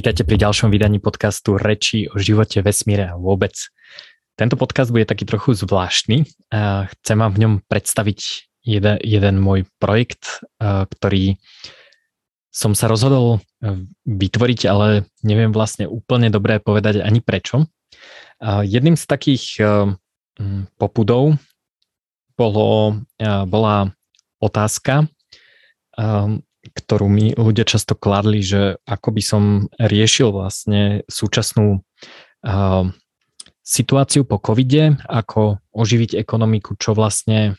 Vítajte pri ďalšom vydaní podcastu Reči o živote, vesmíre a vôbec. Tento podcast bude taký trochu zvláštny. Chcem vám v ňom predstaviť jeden, jeden môj projekt, ktorý som sa rozhodol vytvoriť, ale neviem vlastne úplne dobre povedať ani prečo. Jedným z takých popudov bolo, bola otázka, ktorú mi ľudia často kladli, že ako by som riešil vlastne súčasnú uh, situáciu po covide, ako oživiť ekonomiku, čo vlastne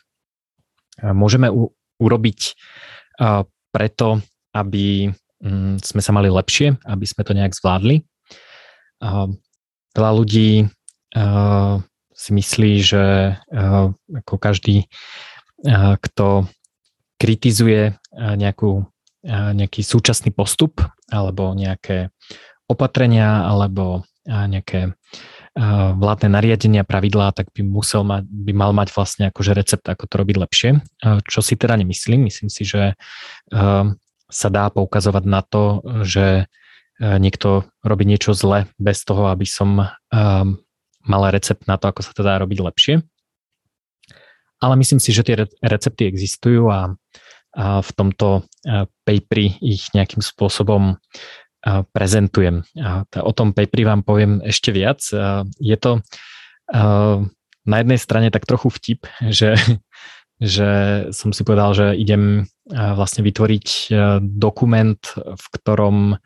môžeme u, urobiť uh, preto, aby um, sme sa mali lepšie, aby sme to nejak zvládli. Uh, veľa ľudí uh, si myslí, že uh, ako každý, uh, kto kritizuje nejakú nejaký súčasný postup alebo nejaké opatrenia alebo nejaké vládne nariadenia, pravidlá, tak by musel mať, by mal mať vlastne akože recept, ako to robiť lepšie. Čo si teda nemyslím, myslím si, že sa dá poukazovať na to, že niekto robí niečo zle bez toho, aby som mal recept na to, ako sa to dá robiť lepšie. Ale myslím si, že tie recepty existujú a v tomto paperi ich nejakým spôsobom prezentujem. A o tom paperi vám poviem ešte viac. Je to na jednej strane tak trochu vtip, že, že som si povedal, že idem vlastne vytvoriť dokument, v ktorom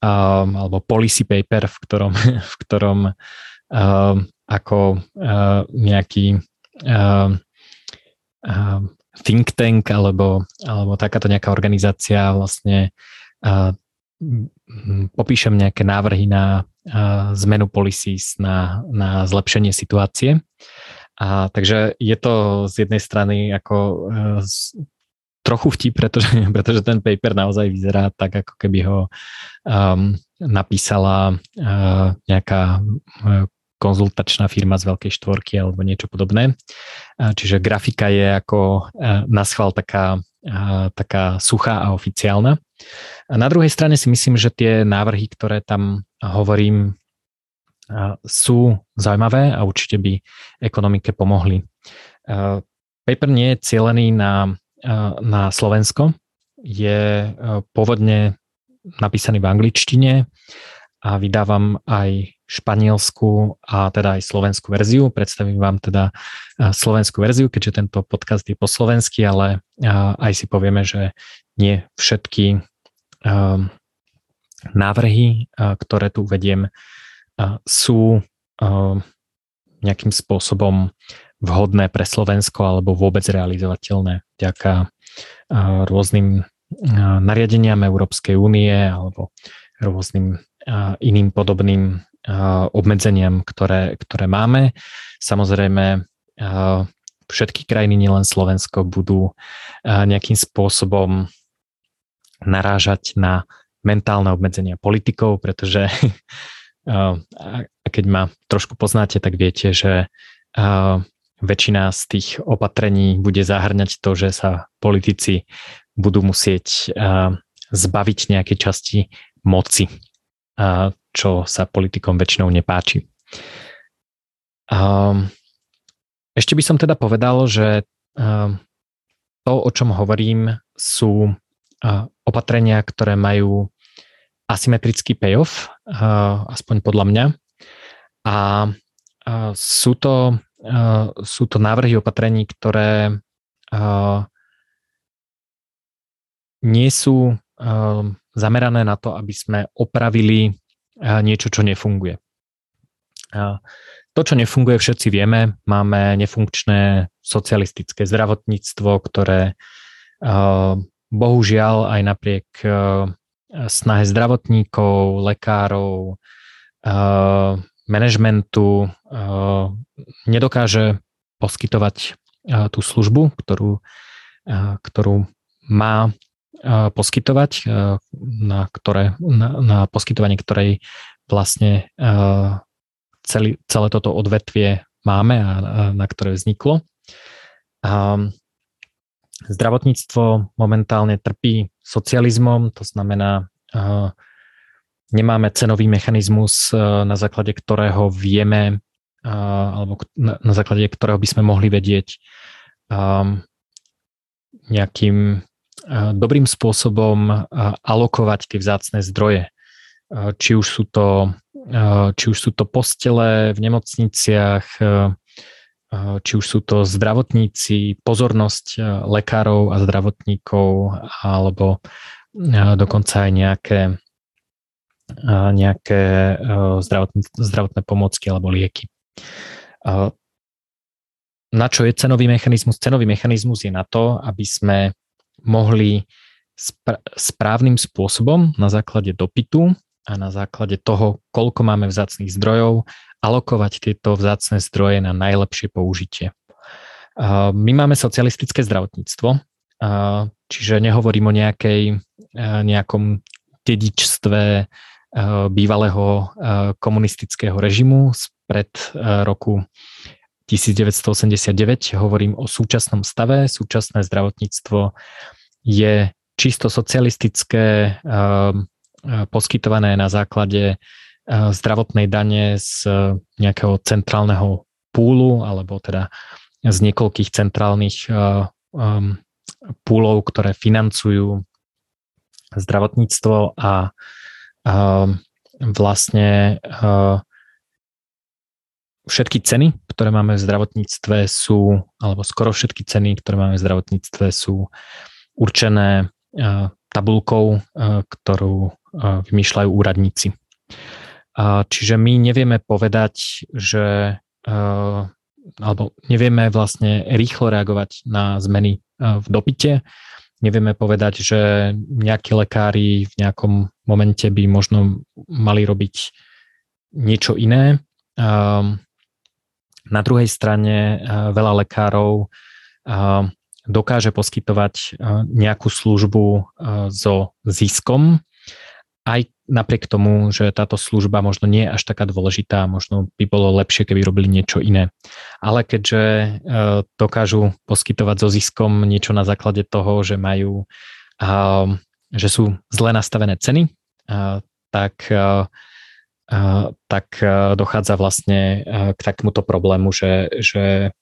alebo policy paper, v ktorom, v ktorom ako nejaký think tank alebo, alebo takáto nejaká organizácia vlastne uh, popíšem nejaké návrhy na uh, zmenu policies, na, na zlepšenie situácie. A takže je to z jednej strany ako uh, trochu vtip, pretože, pretože ten paper naozaj vyzerá tak, ako keby ho um, napísala uh, nejaká uh, konzultačná firma z veľkej štvorky alebo niečo podobné. Čiže grafika je ako na schvál taká, taká suchá a oficiálna. A na druhej strane si myslím, že tie návrhy, ktoré tam hovorím, sú zaujímavé a určite by ekonomike pomohli. Paper nie je cielený na, na Slovensko, je pôvodne napísaný v angličtine a vydávam aj španielsku a teda aj slovenskú verziu. Predstavím vám teda slovenskú verziu, keďže tento podcast je po slovensky, ale aj si povieme, že nie všetky návrhy, ktoré tu uvediem, sú nejakým spôsobom vhodné pre Slovensko alebo vôbec realizovateľné vďaka rôznym nariadeniam Európskej únie alebo rôznym iným podobným obmedzeniam, ktoré, ktoré máme. Samozrejme, všetky krajiny, nielen Slovensko, budú nejakým spôsobom narážať na mentálne obmedzenia politikov, pretože a keď ma trošku poznáte, tak viete, že väčšina z tých opatrení bude zahrňať to, že sa politici budú musieť zbaviť nejakej časti moci čo sa politikom väčšinou nepáči. Ešte by som teda povedal, že to, o čom hovorím, sú opatrenia, ktoré majú asymetrický payoff, aspoň podľa mňa. A sú to, sú to návrhy opatrení, ktoré nie sú zamerané na to, aby sme opravili niečo, čo nefunguje. To, čo nefunguje, všetci vieme. Máme nefunkčné socialistické zdravotníctvo, ktoré bohužiaľ aj napriek snahe zdravotníkov, lekárov, manažmentu nedokáže poskytovať tú službu, ktorú, ktorú má poskytovať, na, ktoré, na, na poskytovanie ktorej vlastne celý, celé toto odvetvie máme a na ktoré vzniklo. Zdravotníctvo momentálne trpí socializmom, to znamená nemáme cenový mechanizmus, na základe ktorého vieme, alebo na základe ktorého by sme mohli vedieť nejakým dobrým spôsobom alokovať tie vzácne zdroje. Či už sú to, či už sú to postele v nemocniciach, či už sú to zdravotníci, pozornosť lekárov a zdravotníkov, alebo dokonca aj nejaké, nejaké zdravotné, pomôcky alebo lieky. Na čo je cenový mechanizmus? Cenový mechanizmus je na to, aby sme mohli spr- správnym spôsobom na základe dopytu a na základe toho, koľko máme vzácných zdrojov, alokovať tieto vzácne zdroje na najlepšie použitie. My máme socialistické zdravotníctvo, čiže nehovorím o nejakej, nejakom dedičstve bývalého komunistického režimu spred roku 1989. Hovorím o súčasnom stave. Súčasné zdravotníctvo je čisto socialistické, poskytované na základe zdravotnej dane z nejakého centrálneho púlu, alebo teda z niekoľkých centrálnych púlov, ktoré financujú zdravotníctvo a vlastne všetky ceny, ktoré máme v zdravotníctve sú, alebo skoro všetky ceny, ktoré máme v zdravotníctve sú určené e, tabulkou, e, ktorú e, vymýšľajú úradníci. Čiže my nevieme povedať, že alebo nevieme vlastne rýchlo reagovať na zmeny v dopite. Nevieme povedať, že nejakí lekári v nejakom momente by možno mali robiť niečo iné. Na druhej strane eh, veľa lekárov eh, dokáže poskytovať eh, nejakú službu so ziskom, aj napriek tomu, že táto služba možno nie je až taká dôležitá, možno by bolo lepšie, keby robili niečo iné. Ale keďže dokážu poskytovať so ziskom niečo na základe toho, že majú, že sú zle nastavené ceny, tak tak dochádza vlastne k takémuto problému, že, že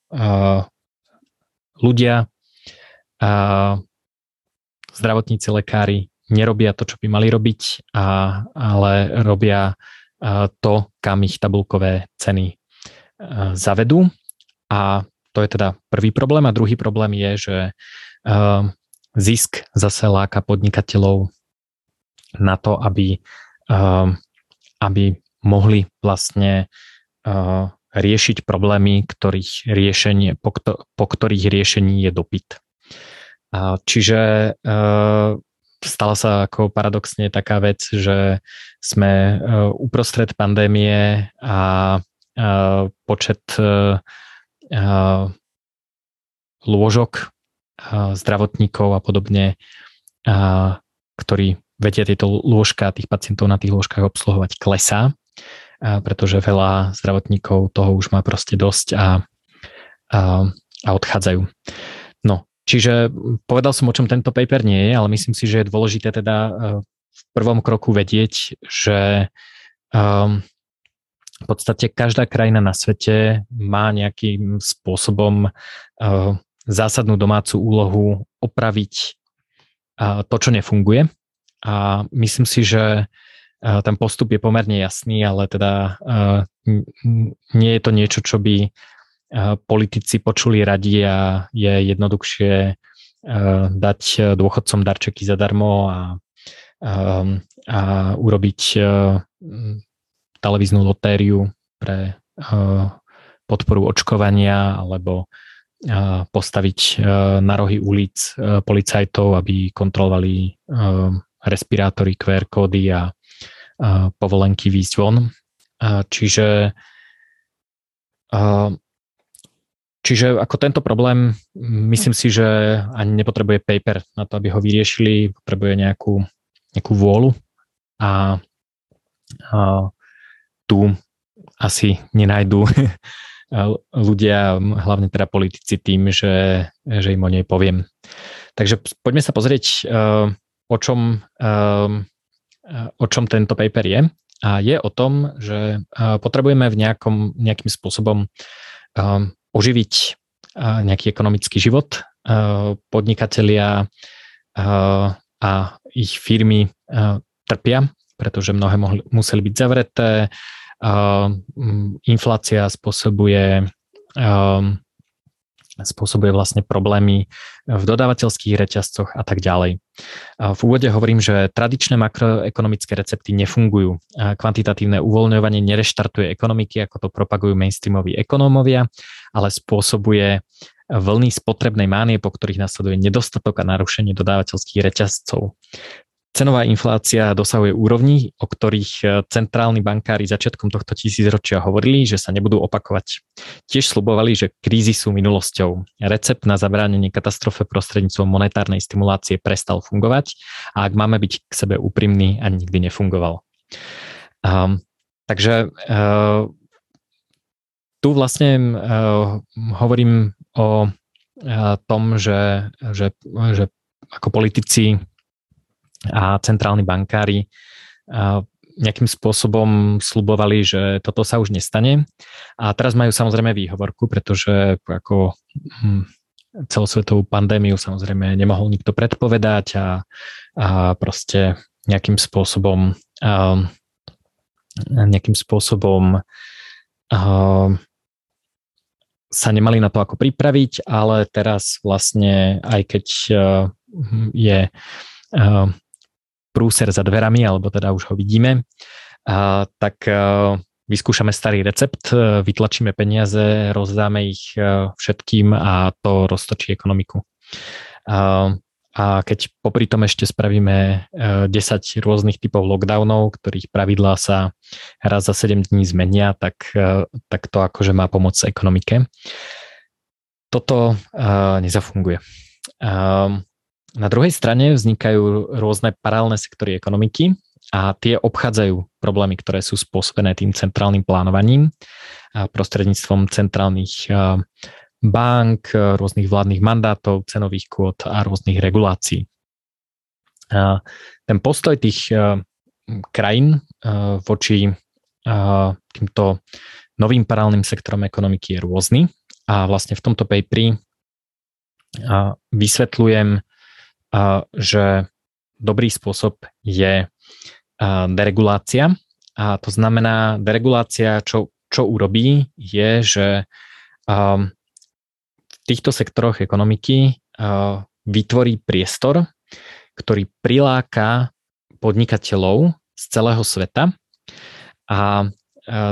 ľudia, zdravotníci, lekári nerobia to, čo by mali robiť, ale robia to, kam ich tabulkové ceny zavedú. A to je teda prvý problém. A druhý problém je, že zisk zase láka podnikateľov na to, aby aby mohli vlastne uh, riešiť problémy, ktorých riešenie, po, kto, po ktorých riešení je dopyt. Uh, čiže uh, stala sa ako paradoxne taká vec, že sme uh, uprostred pandémie a uh, počet uh, lôžok zdravotníkov a podobne, ktorí vedia tieto lôžka, tých pacientov na tých lôžkach obsluhovať, klesá, pretože veľa zdravotníkov toho už má proste dosť a, a, a odchádzajú. No, čiže povedal som, o čom tento paper nie je, ale myslím si, že je dôležité teda e, v prvom kroku vedieť, že um, v podstate každá krajina na svete má nejakým spôsobom uh, zásadnú domácu úlohu opraviť uh, to, čo nefunguje a myslím si, že ten postup je pomerne jasný, ale teda nie je to niečo, čo by politici počuli radi a je jednoduchšie dať dôchodcom darčeky zadarmo a, a urobiť televíznu lotériu pre podporu očkovania alebo postaviť na rohy ulic policajtov, aby kontrolovali respirátory, QR kódy a, a povolenky výjsť von. A čiže, a, čiže ako tento problém, myslím si, že ani nepotrebuje paper na to, aby ho vyriešili, potrebuje nejakú, nejakú vôľu a, a tu asi nenajdú ľudia, hlavne teda politici tým, že, že im o nej poviem. Takže poďme sa pozrieť o čom, um, o čom tento paper je. A je o tom, že potrebujeme v nejakom, nejakým spôsobom oživiť nejaký ekonomický život. Podnikatelia a ich firmy trpia, pretože mnohé mohli, museli byť zavreté. Inflácia spôsobuje spôsobuje vlastne problémy v dodávateľských reťazcoch a tak ďalej. V úvode hovorím, že tradičné makroekonomické recepty nefungujú. Kvantitatívne uvoľňovanie nereštartuje ekonomiky, ako to propagujú mainstreamoví ekonómovia, ale spôsobuje vlny spotrebnej mánie, po ktorých nasleduje nedostatok a narušenie dodávateľských reťazcov. Cenová inflácia dosahuje úrovni, o ktorých e, centrálni bankári začiatkom tohto tisícročia hovorili, že sa nebudú opakovať. Tiež slubovali, že krízy sú minulosťou. Recept na zabránenie katastrofe prostredníctvom monetárnej stimulácie prestal fungovať a ak máme byť k sebe úprimní, ani nikdy nefungoval. Um, takže uh, tu vlastne uh, hovorím o uh, tom, že, že, že ako politici a centrálni bankári nejakým spôsobom slubovali, že toto sa už nestane. A teraz majú samozrejme výhovorku, pretože ako hm, celosvetovú pandémiu samozrejme nemohol nikto predpovedať a, a proste nejakým spôsobom a, nejakým spôsobom a, sa nemali na to ako pripraviť, ale teraz vlastne aj keď je prúser za dverami, alebo teda už ho vidíme, tak a, vyskúšame starý recept, vytlačíme peniaze, rozdáme ich všetkým a to roztočí ekonomiku. A, keď popri tom ešte spravíme 10 rôznych typov lockdownov, ktorých pravidlá sa raz za 7 dní zmenia, tak, tak to akože má pomôcť ekonomike. Toto nezafunguje. Uh, na druhej strane vznikajú rôzne paralelné sektory ekonomiky a tie obchádzajú problémy, ktoré sú spôsobené tým centrálnym plánovaním prostredníctvom centrálnych bank, rôznych vládnych mandátov, cenových kôd a rôznych regulácií. Ten postoj tých krajín voči týmto novým paralelným sektorom ekonomiky je rôzny a vlastne v tomto paperi vysvetľujem že dobrý spôsob je deregulácia. A to znamená, deregulácia, čo, čo urobí, je, že v týchto sektoroch ekonomiky vytvorí priestor, ktorý priláka podnikateľov z celého sveta. A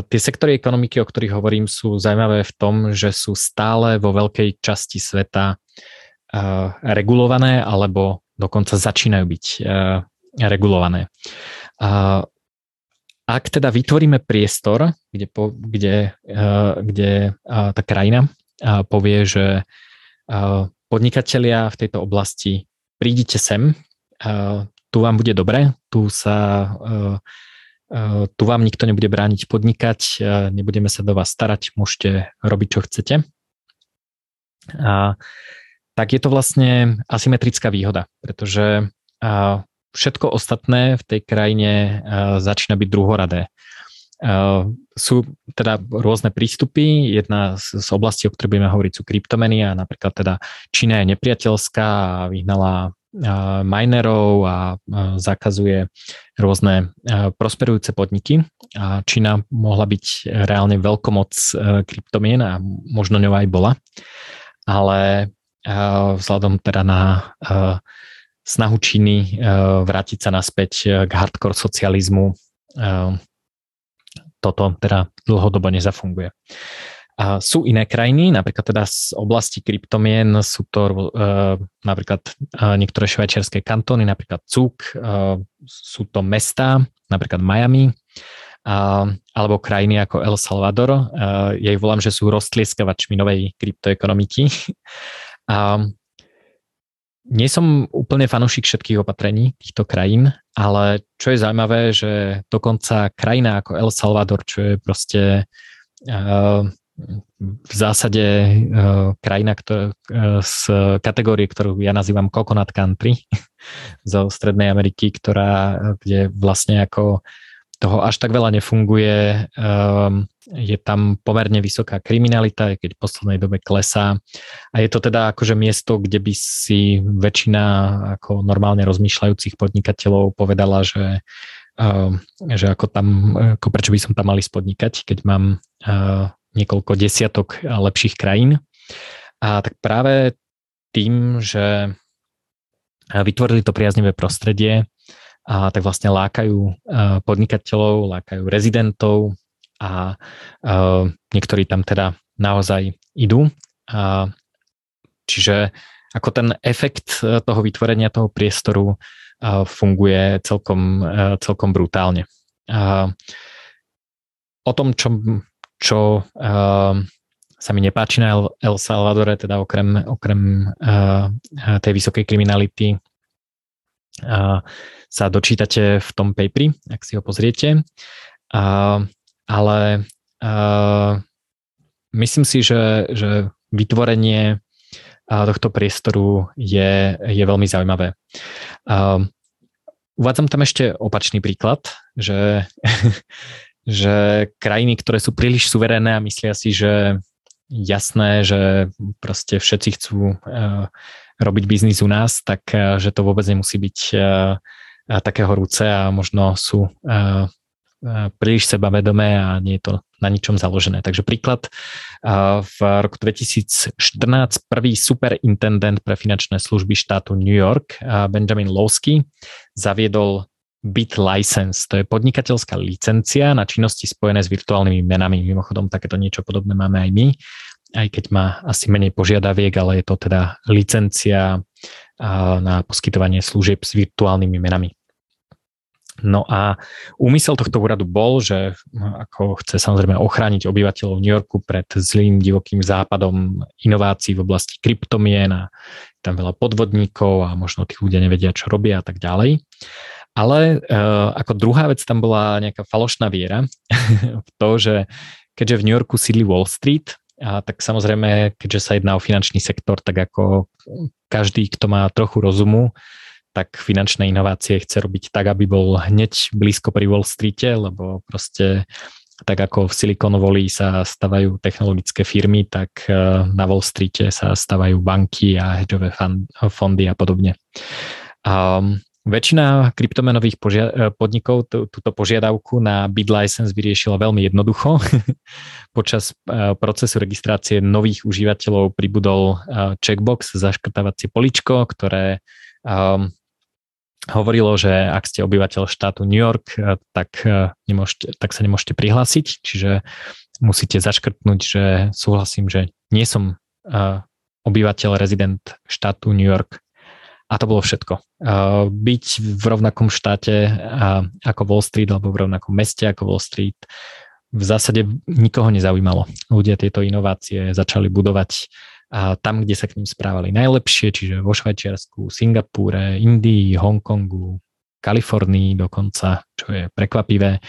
tie sektory ekonomiky, o ktorých hovorím, sú zaujímavé v tom, že sú stále vo veľkej časti sveta regulované alebo dokonca začínajú byť regulované. Ak teda vytvoríme priestor, kde, kde, kde tá krajina povie, že podnikatelia v tejto oblasti prídite sem, tu vám bude dobre, tu sa tu vám nikto nebude brániť podnikať, nebudeme sa do vás starať, môžete robiť, čo chcete. A tak je to vlastne asymetrická výhoda, pretože všetko ostatné v tej krajine začína byť druhoradé. Sú teda rôzne prístupy. Jedna z, z oblastí, o ktorej budeme hovoriť, sú kryptomeny a napríklad teda Čína je nepriateľská a vyhnala minerov a zakazuje rôzne prosperujúce podniky. A Čína mohla byť reálne veľkomoc kryptomien a možno ňou aj bola. Ale vzhľadom teda na snahu Číny vrátiť sa naspäť k hardcore socializmu. Toto teda dlhodobo nezafunguje. Sú iné krajiny, napríklad teda z oblasti kryptomien sú to napríklad niektoré švajčiarske kantóny, napríklad Cuk, sú to mesta, napríklad Miami, alebo krajiny ako El Salvador. Ja ich volám, že sú roztlieskavačmi novej kryptoekonomiky. A nie som úplne fanúšik všetkých opatrení týchto krajín, ale čo je zaujímavé, že dokonca krajina ako El Salvador, čo je proste uh, v zásade krajina ktorá, z kategórie, ktorú ja nazývam Coconut Country zo Strednej Ameriky, ktorá, kde vlastne ako toho až tak veľa nefunguje. Um, je tam pomerne vysoká kriminalita, keď v poslednej dobe klesá. A je to teda akože miesto, kde by si väčšina ako normálne rozmýšľajúcich podnikateľov povedala, že, um, že ako tam, ako prečo by som tam mali spodnikať, keď mám uh, niekoľko desiatok lepších krajín. A tak práve tým, že vytvorili to priaznivé prostredie, a tak vlastne lákajú podnikateľov, lákajú rezidentov a niektorí tam teda naozaj idú. A čiže ako ten efekt e, toho vytvorenia toho priestoru funguje celkom, e, celkom brutálne. O tom, čo, čo sa mi nepáči na El Salvadore, teda okrem, okrem tej vysokej kriminality, sa dočítate v tom paperi, ak si ho pozriete. Ale myslím si, že, že vytvorenie tohto priestoru je, je veľmi zaujímavé. Uvádzam tam ešte opačný príklad, že, že krajiny, ktoré sú príliš suverénne a myslia si, že jasné, že proste všetci chcú robiť biznis u nás, tak uh, že to vôbec nemusí byť uh, také horúce a možno sú príliš sebavedomé a nie je to na ničom založené. Takže príklad, v roku 2014 prvý superintendent pre finančné služby štátu New York, Benjamin Lowsky, zaviedol Bit License. To je podnikateľská licencia na činnosti spojené s virtuálnymi menami. Mimochodom, takéto niečo podobné máme aj my, aj keď má asi menej požiadaviek, ale je to teda licencia na poskytovanie služieb s virtuálnymi menami. No a úmysel tohto úradu bol, že ako chce samozrejme ochrániť obyvateľov New Yorku pred zlým divokým západom inovácií v oblasti kryptomien a tam veľa podvodníkov a možno tí ľudia nevedia, čo robia a tak ďalej. Ale uh, ako druhá vec tam bola nejaká falošná viera v to, že keďže v New Yorku sídli Wall Street, a tak samozrejme, keďže sa jedná o finančný sektor, tak ako každý, kto má trochu rozumu, tak finančné inovácie chce robiť tak, aby bol hneď blízko pri Wall Streete, lebo proste tak ako v Silicon Valley sa stavajú technologické firmy, tak eh, na Wall Streete sa stavajú banky a hedžové fondy a podobne. Um, Väčšina kryptomenových požia- eh, podnikov t- túto požiadavku na bid license vyriešila veľmi jednoducho. Počas uh, procesu registrácie nových užívateľov pribudol uh, checkbox, zaškrtávacie poličko, ktoré um, hovorilo, že ak ste obyvateľ štátu New York, tak, nemôžete, tak sa nemôžete prihlásiť, čiže musíte zaškrtnúť, že súhlasím, že nie som obyvateľ, rezident štátu New York a to bolo všetko. Byť v rovnakom štáte ako Wall Street alebo v rovnakom meste ako Wall Street v zásade nikoho nezaujímalo. Ľudia tieto inovácie začali budovať a tam, kde sa k ním správali najlepšie, čiže vo Švajčiarsku, Singapúre, Indii, Hongkongu, Kalifornii dokonca, čo je prekvapivé,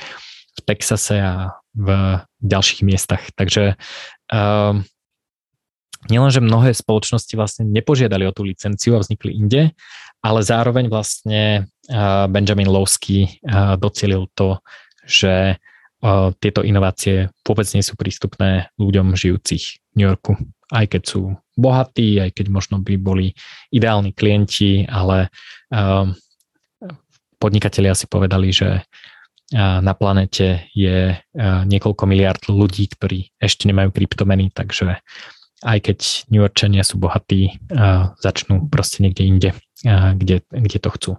v Texase a v ďalších miestach. Takže uh, nielenže mnohé spoločnosti vlastne nepožiadali o tú licenciu a vznikli inde, ale zároveň vlastne Benjamin Lowsky docielil to, že tieto inovácie vôbec nie sú prístupné ľuďom žijúcich v New Yorku. Aj keď sú bohatí, aj keď možno by boli ideálni klienti, ale podnikatelia si povedali, že na planete je niekoľko miliard ľudí, ktorí ešte nemajú kryptomeny, takže aj keď New Yorkčania sú bohatí, začnú proste niekde inde, kde, kde to chcú.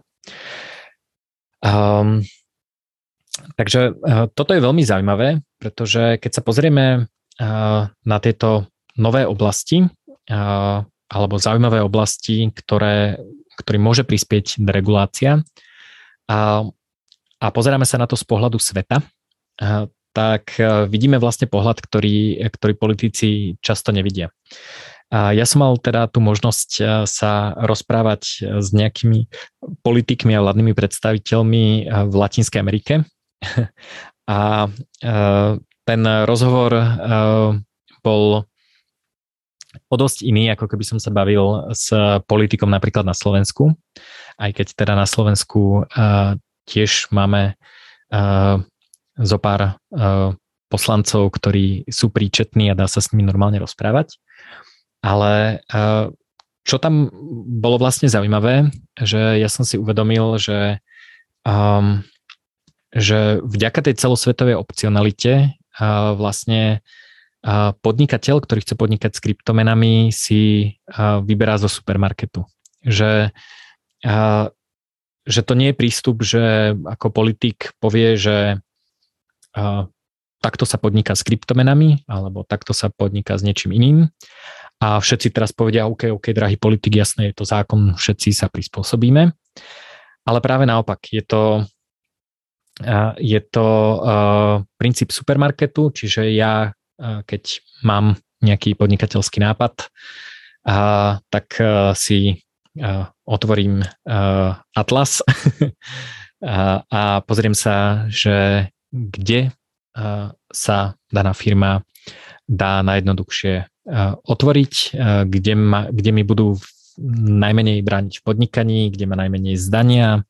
Um, takže uh, toto je veľmi zaujímavé, pretože keď sa pozrieme uh, na tieto nové oblasti uh, alebo zaujímavé oblasti, ktoré, ktorým môže prispieť deregulácia a, a pozeráme sa na to z pohľadu sveta, tak e, vidíme vlastne pohľad, ktorý, ktorý politici často nevidia. A ja som mal teda tú možnosť e, sa rozprávať e, s nejakými politikmi a vládnymi predstaviteľmi v Latinskej Amerike. A ten rozhovor bol o dosť iný, ako keby som sa bavil s politikom napríklad na Slovensku. Aj keď teda na Slovensku tiež máme zo pár uh, poslancov, ktorí sú príčetní a dá sa s nimi normálne rozprávať. Ale uh, čo tam bolo vlastne zaujímavé, že ja som si uvedomil, že, um, že vďaka tej celosvetovej opcionalite uh, vlastne uh, podnikateľ, ktorý chce podnikať s kryptomenami, si uh, vyberá zo supermarketu. Že, uh, že to nie je prístup, že ako politik povie, že takto sa podniká s kryptomenami, alebo takto sa podniká s niečím iným, a všetci teraz povedia, OK, OK, drahý politik, jasné, je to zákon, všetci sa prispôsobíme. Ale práve naopak, je to, je to princíp supermarketu, čiže ja, keď mám nejaký podnikateľský nápad, tak si otvorím Atlas a pozriem sa, že kde uh, sa daná firma dá najjednoduchšie otvoriť, kde, ma, kde mi budú najmenej brániť v podnikaní, kde ma najmenej zdania,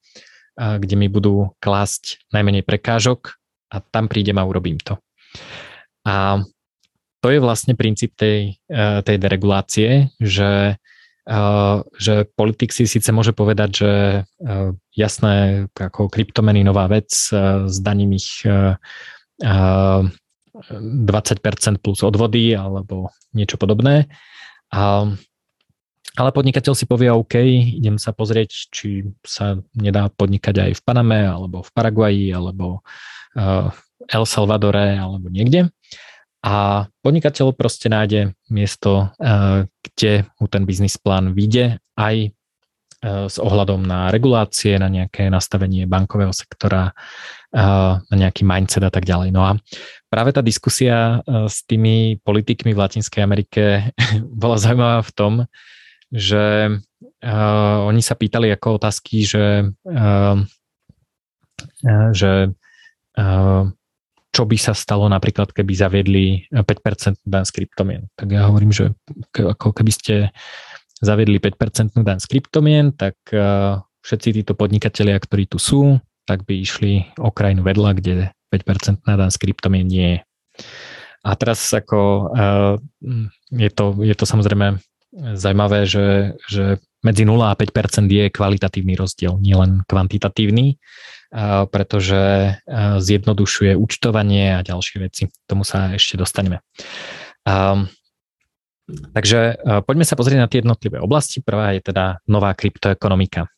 kde mi budú klásť najmenej prekážok a tam prídem a urobím to. A to je vlastne princíp tej, tej deregulácie, že, že politik si síce môže povedať, že jasné, ako kryptomeny nová vec, zdaním ich 20% plus odvody alebo niečo podobné. Ale podnikateľ si povie, OK, idem sa pozrieť, či sa nedá podnikať aj v Paname, alebo v Paraguaji, alebo El Salvadore, alebo niekde. A podnikateľ proste nájde miesto, uh, kde mu ten biznis plán vyjde, aj uh, s ohľadom na regulácie, na nejaké nastavenie bankového sektora, na nejaký mindset a tak ďalej. No a práve tá diskusia s tými politikmi v Latinskej Amerike bola zaujímavá v tom, že oni sa pýtali ako otázky, že, že čo by sa stalo napríklad, keby zaviedli 5% dan z kryptomien. Tak ja hovorím, že ako keby ste zaviedli 5% dan z kryptomien, tak všetci títo podnikatelia, ktorí tu sú, tak by išli o krajinu vedľa, kde 5% na dan s kryptomien nie je. A teraz ako uh, je, to, je to samozrejme zaujímavé, že, že medzi 0 a 5% je kvalitatívny rozdiel, nielen kvantitatívny, pretože zjednodušuje účtovanie a ďalšie veci. K tomu sa ešte dostaneme. Takže poďme sa pozrieť na tie jednotlivé oblasti. Prvá je teda nová kryptoekonomika.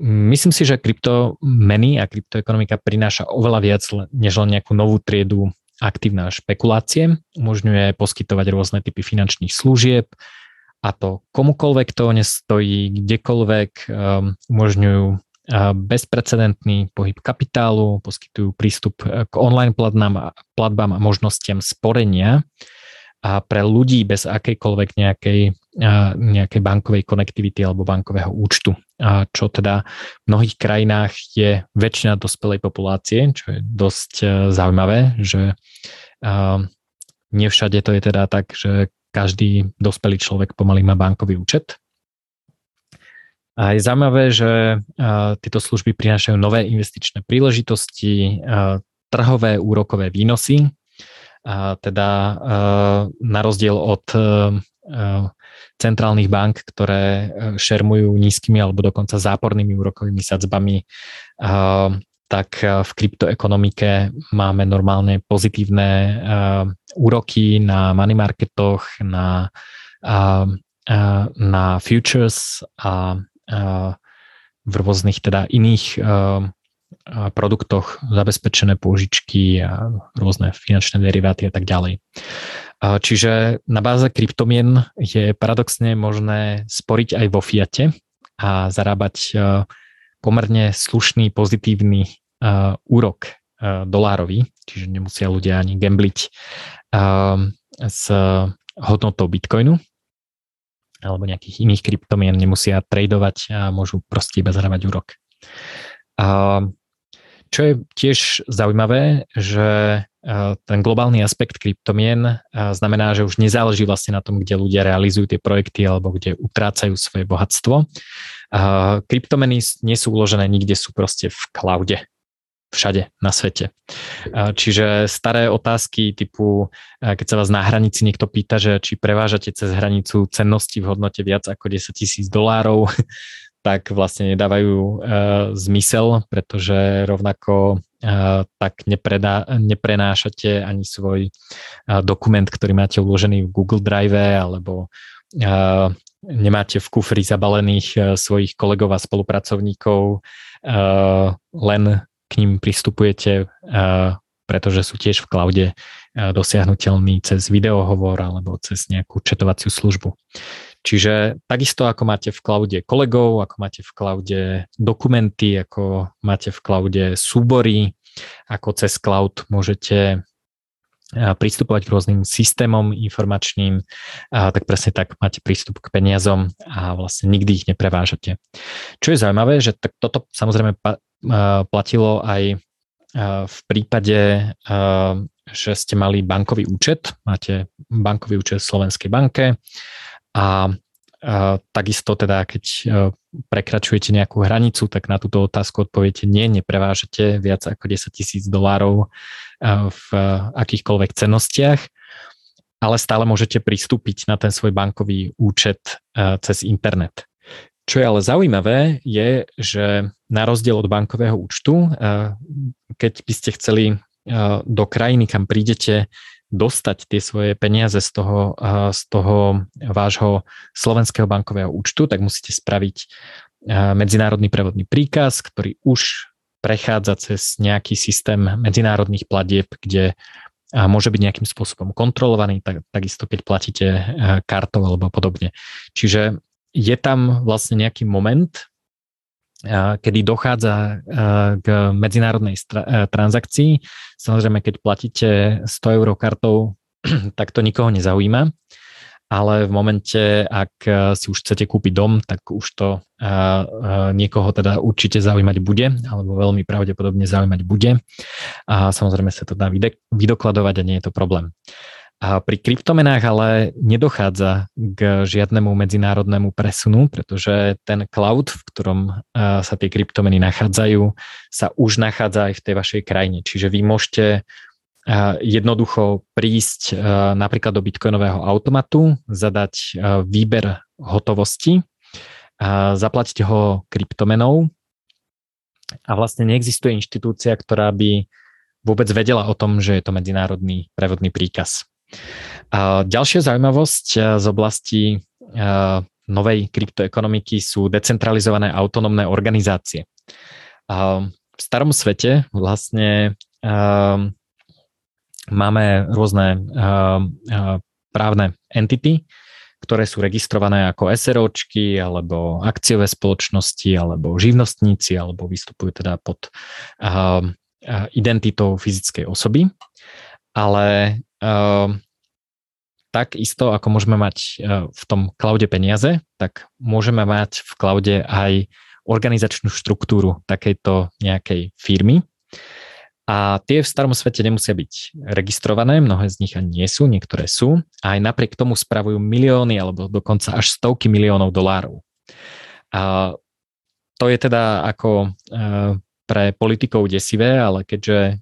Myslím si, že kryptomeny a kryptoekonomika prináša oveľa viac než len nejakú novú triedu aktívna špekulácie. Umožňuje poskytovať rôzne typy finančných služieb a to komukoľvek to nestojí, kdekoľvek um, umožňujú uh, bezprecedentný pohyb kapitálu, poskytujú prístup k online platbám, platbám a možnostiam sporenia a pre ľudí bez akejkoľvek nejakej, nejakej bankovej konektivity alebo bankového účtu. A čo teda v mnohých krajinách je väčšina dospelej populácie, čo je dosť zaujímavé, že nie všade to je teda tak, že každý dospelý človek pomaly má bankový účet. A je zaujímavé, že tieto služby prinášajú nové investičné príležitosti, trhové úrokové výnosy, a teda na rozdiel od centrálnych bank, ktoré šermujú nízkymi alebo dokonca zápornými úrokovými sadzbami, tak v kryptoekonomike máme normálne pozitívne úroky na money marketoch, na, na futures a v rôznych teda iných produktoch zabezpečené pôžičky a rôzne finančné deriváty a tak ďalej. Čiže na báze kryptomien je paradoxne možné sporiť aj vo fiate a zarábať pomerne slušný, pozitívny úrok dolárový, čiže nemusia ľudia ani gambliť s hodnotou bitcoinu alebo nejakých iných kryptomien, nemusia tradovať a môžu proste iba zarábať úrok. čo je tiež zaujímavé, že ten globálny aspekt kryptomien znamená, že už nezáleží vlastne na tom, kde ľudia realizujú tie projekty alebo kde utrácajú svoje bohatstvo. Kryptomeny nie sú uložené nikde, sú proste v cloude všade na svete. Čiže staré otázky typu, keď sa vás na hranici niekto pýta, že či prevážate cez hranicu cennosti v hodnote viac ako 10 tisíc dolárov, tak vlastne nedávajú uh, zmysel, pretože rovnako uh, tak nepredá, neprenášate ani svoj dokument, ktorý máte uložený v Google Drive alebo nemáte v kufri zabalených svojich kolegov a spolupracovníkov len k ním pristupujete, pretože sú tiež v cloude dosiahnutelní cez videohovor alebo cez nejakú četovaciu službu. Čiže takisto ako máte v cloude kolegov, ako máte v cloude dokumenty, ako máte v cloude súbory, ako cez cloud môžete pristupovať k rôznym systémom informačným, tak presne tak máte prístup k peniazom a vlastne nikdy ich neprevážate. Čo je zaujímavé, že tak toto samozrejme platilo aj v prípade, že ste mali bankový účet, máte bankový účet v Slovenskej banke a takisto teda, keď prekračujete nejakú hranicu, tak na túto otázku odpoviete nie, neprevážete viac ako 10 tisíc dolárov v akýchkoľvek cenostiach, ale stále môžete pristúpiť na ten svoj bankový účet cez internet. Čo je ale zaujímavé, je, že na rozdiel od bankového účtu, keď by ste chceli do krajiny, kam prídete, dostať tie svoje peniaze z toho, z toho vášho slovenského bankového účtu, tak musíte spraviť medzinárodný prevodný príkaz, ktorý už prechádza cez nejaký systém medzinárodných platieb, kde môže byť nejakým spôsobom kontrolovaný, tak, takisto keď platíte kartou alebo podobne. Čiže je tam vlastne nejaký moment, kedy dochádza k medzinárodnej transakcii. Samozrejme, keď platíte 100 eur kartou, tak to nikoho nezaujíma, ale v momente, ak si už chcete kúpiť dom, tak už to niekoho teda určite zaujímať bude, alebo veľmi pravdepodobne zaujímať bude. A samozrejme sa to dá vydokladovať a nie je to problém. A pri kryptomenách ale nedochádza k žiadnemu medzinárodnému presunu, pretože ten cloud, v ktorom sa tie kryptomeny nachádzajú, sa už nachádza aj v tej vašej krajine. Čiže vy môžete jednoducho prísť napríklad do bitcoinového automatu, zadať výber hotovosti, zaplatiť ho kryptomenou a vlastne neexistuje inštitúcia, ktorá by vôbec vedela o tom, že je to medzinárodný prevodný príkaz. Ďalšia zaujímavosť eh, z oblasti eh, novej kryptoekonomiky sú decentralizované autonómne organizácie. V starom svete vlastne eh, máme rôzne právne entity, ktoré sú registrované ako SROčky, alebo akciové spoločnosti, alebo živnostníci, alebo vystupujú teda pod identitou fyzickej osoby. Ale tak isto, ako môžeme mať e, v tom cloude peniaze, tak môžeme mať v cloude aj organizačnú štruktúru takejto nejakej firmy. A tie v starom svete nemusia byť registrované, mnohé z nich ani nie sú, niektoré sú. A aj napriek tomu spravujú milióny alebo dokonca až stovky miliónov dolárov. A to je teda ako e, pre politikov desivé, ale keďže e,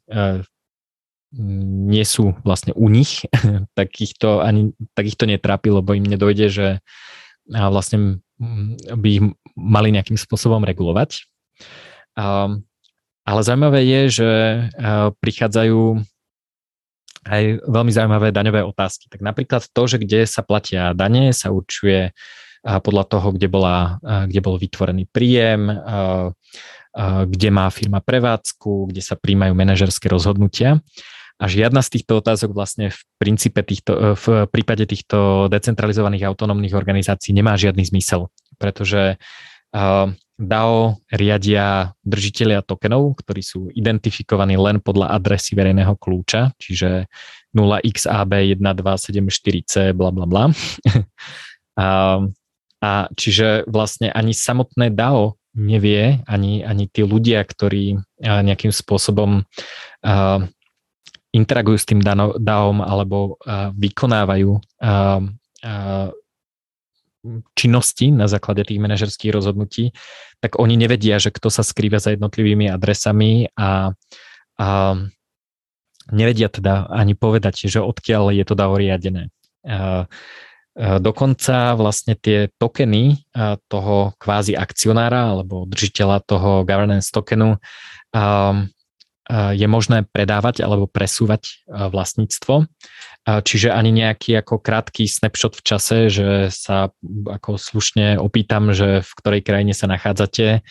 nie sú vlastne u nich, tak ich to, ani, tak ich to netrápi, lebo im nedojde, že vlastne by ich mali nejakým spôsobom regulovať. Ale zaujímavé je, že prichádzajú aj veľmi zaujímavé daňové otázky. Tak napríklad to, že kde sa platia dane, sa určuje podľa toho, kde, bola, kde bol vytvorený príjem, kde má firma prevádzku, kde sa príjmajú manažerské rozhodnutia. A žiadna z týchto otázok vlastne v princípe týchto, e, v prípade týchto decentralizovaných autonómnych organizácií nemá žiadny zmysel, pretože DAO riadia držiteľia tokenov, ktorí sú identifikovaní len podľa adresy verejného kľúča, čiže 0xAB1274C bla bla bla. a, a čiže vlastne ani samotné DAO nevie, ani, ani tí ľudia, ktorí nejakým spôsobom interagujú s tým DAOom alebo vykonávajú činnosti na základe tých manažerských rozhodnutí, tak oni nevedia, že kto sa skrýva za jednotlivými adresami a, a nevedia teda ani povedať, že odkiaľ je to DAO riadené. Dokonca vlastne tie tokeny toho kvázi akcionára alebo držiteľa toho governance tokenu je možné predávať alebo presúvať vlastníctvo. Čiže ani nejaký ako krátky snapshot v čase, že sa ako slušne opýtam, že v ktorej krajine sa nachádzate,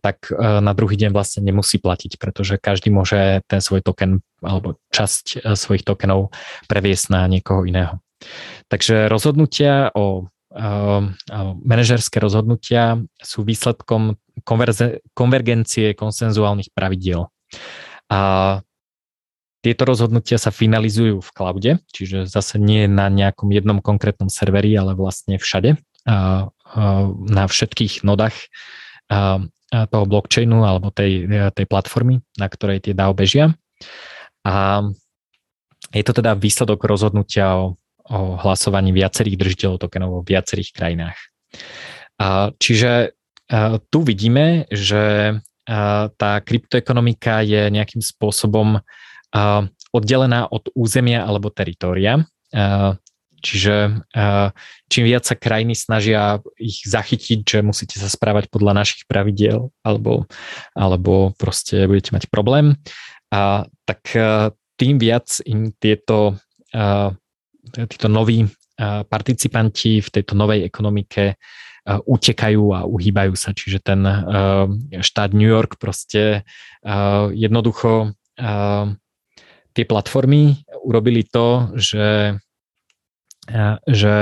tak na druhý deň vlastne nemusí platiť, pretože každý môže ten svoj token alebo časť svojich tokenov previesť na niekoho iného. Takže rozhodnutia o manažerské rozhodnutia sú výsledkom konvergencie konsenzuálnych pravidiel. A tieto rozhodnutia sa finalizujú v cloude, čiže zase nie na nejakom jednom konkrétnom serveri, ale vlastne všade, na všetkých nodách toho blockchainu alebo tej, tej platformy, na ktorej tie DAO bežia. A je to teda výsledok rozhodnutia o, o hlasovaní viacerých držiteľov tokenov vo viacerých krajinách. Čiže tu vidíme, že tá kryptoekonomika je nejakým spôsobom oddelená od územia alebo teritória. Čiže čím viac sa krajiny snažia ich zachytiť, že musíte sa správať podľa našich pravidiel alebo, alebo proste budete mať problém, tak tým viac im tieto, títo noví participanti v tejto novej ekonomike utekajú a uhýbajú sa. Čiže ten štát New York proste jednoducho tie platformy urobili to, že, že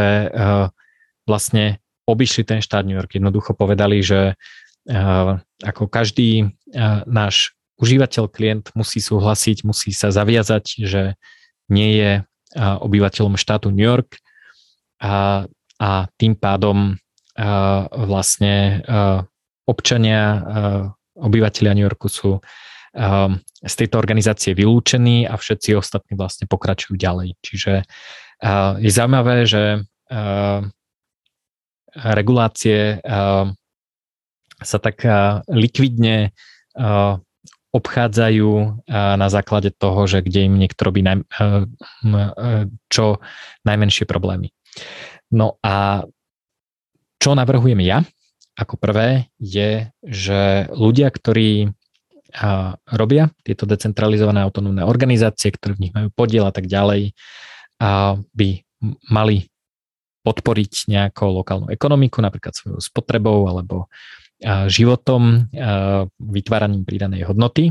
vlastne obišli ten štát New York. Jednoducho povedali, že ako každý náš užívateľ, klient musí súhlasiť, musí sa zaviazať, že nie je obyvateľom štátu New York a, a tým pádom vlastne občania, obyvateľia New Yorku sú z tejto organizácie vylúčení a všetci ostatní vlastne pokračujú ďalej. Čiže je zaujímavé, že regulácie sa tak likvidne obchádzajú na základe toho, že kde im niekto robí naj, čo najmenšie problémy. No a čo navrhujem ja? Ako prvé je, že ľudia, ktorí robia tieto decentralizované autonómne organizácie, ktoré v nich majú podiel a tak ďalej, by mali podporiť nejakou lokálnu ekonomiku, napríklad svojou spotrebou alebo životom, vytváraním pridanej hodnoty.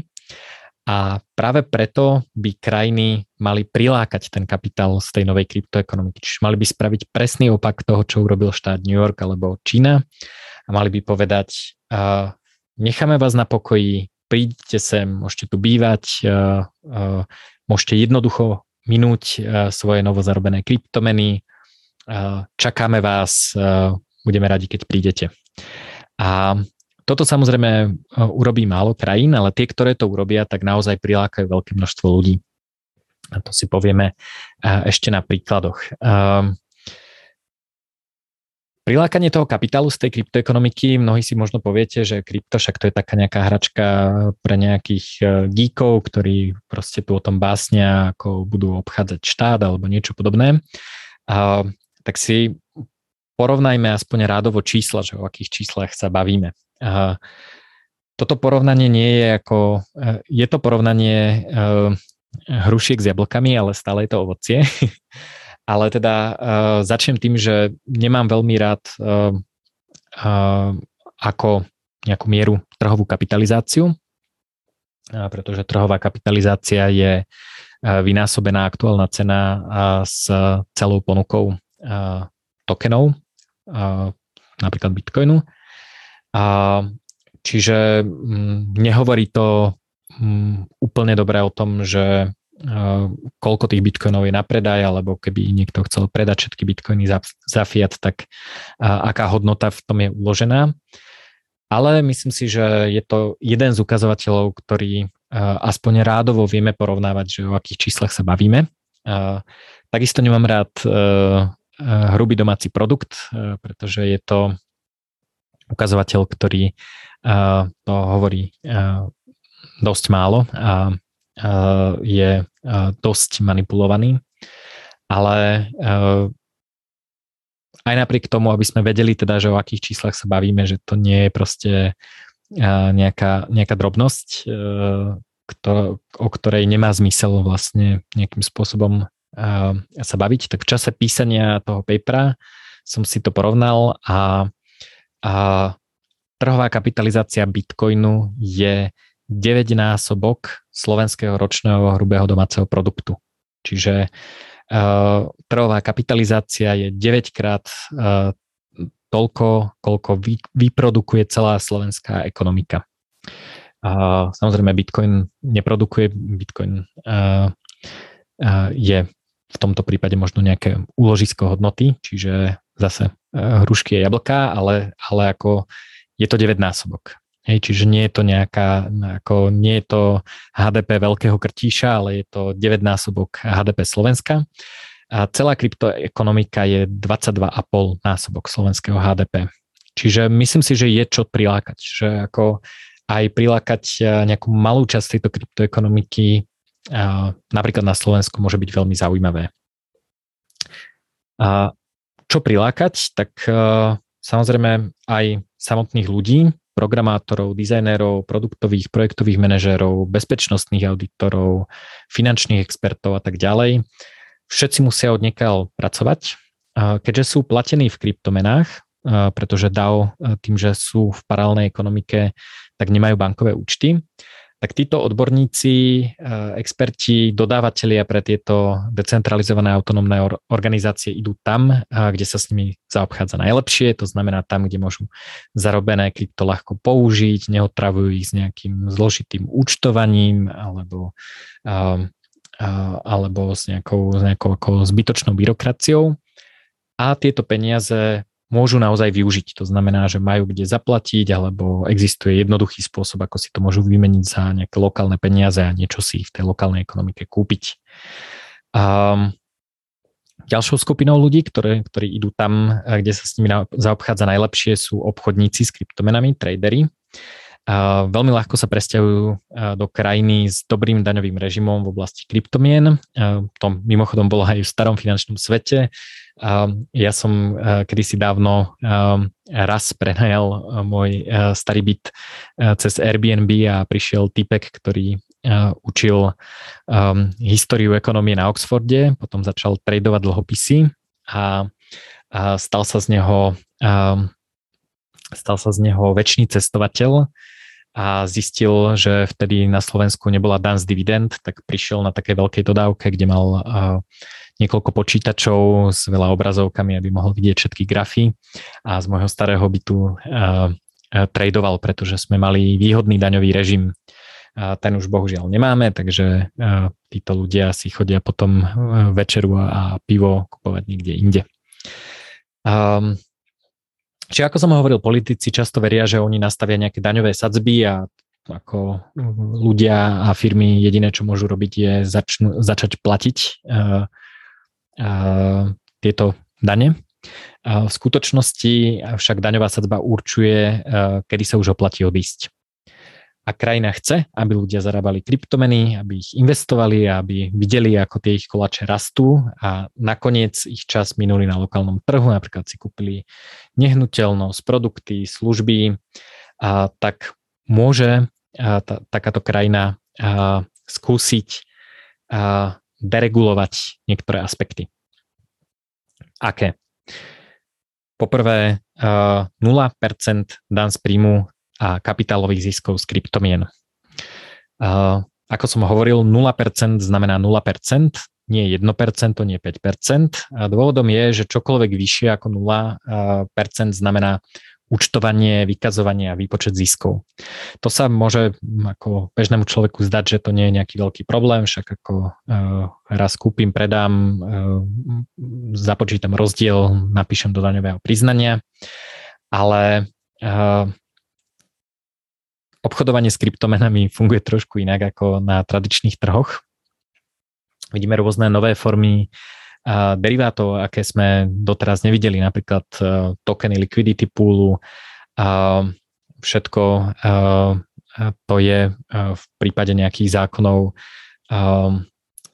A práve preto by krajiny mali prilákať ten kapitál z tej novej kryptoekonomiky. Čiže mali by spraviť presný opak toho, čo urobil štát New York alebo Čína a mali by povedať, necháme vás na pokoji, príďte sem, môžete tu bývať, môžete jednoducho minúť svoje novozarobené kryptomeny, čakáme vás, budeme radi, keď prídete. A toto samozrejme urobí málo krajín, ale tie, ktoré to urobia, tak naozaj prilákajú veľké množstvo ľudí. A to si povieme ešte na príkladoch. Prilákanie toho kapitálu z tej kryptoekonomiky, mnohí si možno poviete, že krypto však to je taká nejaká hračka pre nejakých e, geekov, ktorí proste tu o tom básnia, ako budú obchádzať štát alebo niečo podobné. A, tak si porovnajme aspoň rádovo čísla, že o akých číslach sa bavíme. Toto porovnanie nie je ako, e, je to porovnanie e, hrušiek s jablkami, ale stále je to ovocie. ale teda uh, začnem tým, že nemám veľmi rád ako nejakú mieru trhovú kapitalizáciu, pretože trhová kapitalizácia je vynásobená aktuálna cena s celou ponukou tokenov, napríklad Bitcoinu. Uh, čiže um, nehovorí to um, úplne dobre o tom, že koľko tých bitcoinov je na predaj, alebo keby niekto chcel predať všetky bitcoiny za, za fiat, tak aká hodnota v tom je uložená. ale myslím si, že je to jeden z ukazovateľov, ktorý aspoň rádovo vieme porovnávať, že o akých číslach sa bavíme. Takisto nemám rád hrubý domáci produkt, pretože je to ukazovateľ, ktorý to hovorí dosť málo a je dosť manipulovaný. Ale aj napriek tomu, aby sme vedeli teda, že o akých číslach sa bavíme, že to nie je proste nejaká, nejaká drobnosť, o ktorej nemá zmysel vlastne nejakým spôsobom sa baviť, tak v čase písania toho papera som si to porovnal a, a trhová kapitalizácia Bitcoinu je 9-násobok slovenského ročného hrubého domáceho produktu. Čiže uh, trhová kapitalizácia je 9 krát uh, toľko, koľko vy, vyprodukuje celá slovenská ekonomika. Uh, samozrejme, Bitcoin neprodukuje, Bitcoin uh, uh, je v tomto prípade možno nejaké úložisko hodnoty, čiže zase uh, hrušky je jablka, ale, ale ako je to 9 násobok. Hej, čiže nie je to nejaká, ako nie je to HDP veľkého krtíša, ale je to 9 násobok HDP Slovenska. A celá kryptoekonomika je 22,5 násobok slovenského HDP. Čiže myslím si, že je čo prilákať. Že ako aj prilákať nejakú malú časť tejto kryptoekonomiky napríklad na Slovensku môže byť veľmi zaujímavé. A čo prilákať, tak samozrejme aj samotných ľudí, programátorov, dizajnérov, produktových, projektových manažérov, bezpečnostných auditorov, finančných expertov a tak ďalej. Všetci musia od pracovať. Keďže sú platení v kryptomenách, pretože DAO tým, že sú v paralelnej ekonomike, tak nemajú bankové účty, tak títo odborníci, eh, experti, dodávateľia pre tieto decentralizované autonómne organizácie idú tam, eh, kde sa s nimi zaobchádza najlepšie, to znamená tam, kde môžu zarobené krypto ľahko použiť, neotravujú ich s nejakým zložitým účtovaním alebo, eh, alebo s nejakou, s nejakou ako zbytočnou byrokraciou. A tieto peniaze môžu naozaj využiť. To znamená, že majú kde zaplatiť, alebo existuje jednoduchý spôsob, ako si to môžu vymeniť za nejaké lokálne peniaze a niečo si v tej lokálnej ekonomike kúpiť. Um, ďalšou skupinou ľudí, ktoré, ktorí idú tam, kde sa s nimi zaobchádza najlepšie, sú obchodníci s kryptomenami, tradery. Veľmi ľahko sa presťahujú do krajiny s dobrým daňovým režimom v oblasti kryptomien. To mimochodom bolo aj v starom finančnom svete. Ja som kedysi dávno raz prenajal môj starý byt cez Airbnb a prišiel typek, ktorý učil históriu ekonomie na Oxforde, potom začal tradovať dlhopisy a, stal sa z neho stal sa z neho väčší cestovateľ a zistil, že vtedy na Slovensku nebola dan z dividend, tak prišiel na takej veľkej dodávke, kde mal niekoľko počítačov s veľa obrazovkami, aby mohol vidieť všetky grafy a z môjho starého bytu tradoval, pretože sme mali výhodný daňový režim. Ten už bohužiaľ nemáme, takže títo ľudia si chodia potom večeru a pivo kupovať niekde inde. Um, Čiže ako som hovoril, politici často veria, že oni nastavia nejaké daňové sadzby a ako ľudia a firmy jediné, čo môžu robiť, je začnú, začať platiť uh, uh, tieto dane. Uh, v skutočnosti však daňová sadzba určuje, uh, kedy sa už oplatí odísť a krajina chce, aby ľudia zarábali kryptomeny, aby ich investovali, aby videli, ako tie ich kolače rastú a nakoniec ich čas minuli na lokálnom trhu, napríklad si kúpili nehnuteľnosť, produkty, služby, a tak môže a, tá, takáto krajina a, skúsiť a, deregulovať niektoré aspekty. Aké? Poprvé, 0% dan z príjmu a kapitálových ziskov z kryptomien. Ako som hovoril, 0% znamená 0%, nie 1%, nie 5%. A dôvodom je, že čokoľvek vyššie ako 0% znamená účtovanie, vykazovanie a výpočet ziskov. To sa môže ako bežnému človeku zdať, že to nie je nejaký veľký problém, však ako uh, raz kúpim, predám, uh, započítam rozdiel, napíšem do daňového priznania, ale uh, obchodovanie s kryptomenami funguje trošku inak ako na tradičných trhoch. Vidíme rôzne nové formy derivátov, aké sme doteraz nevideli, napríklad uh, tokeny liquidity poolu, všetko uh, to je v prípade nejakých zákonov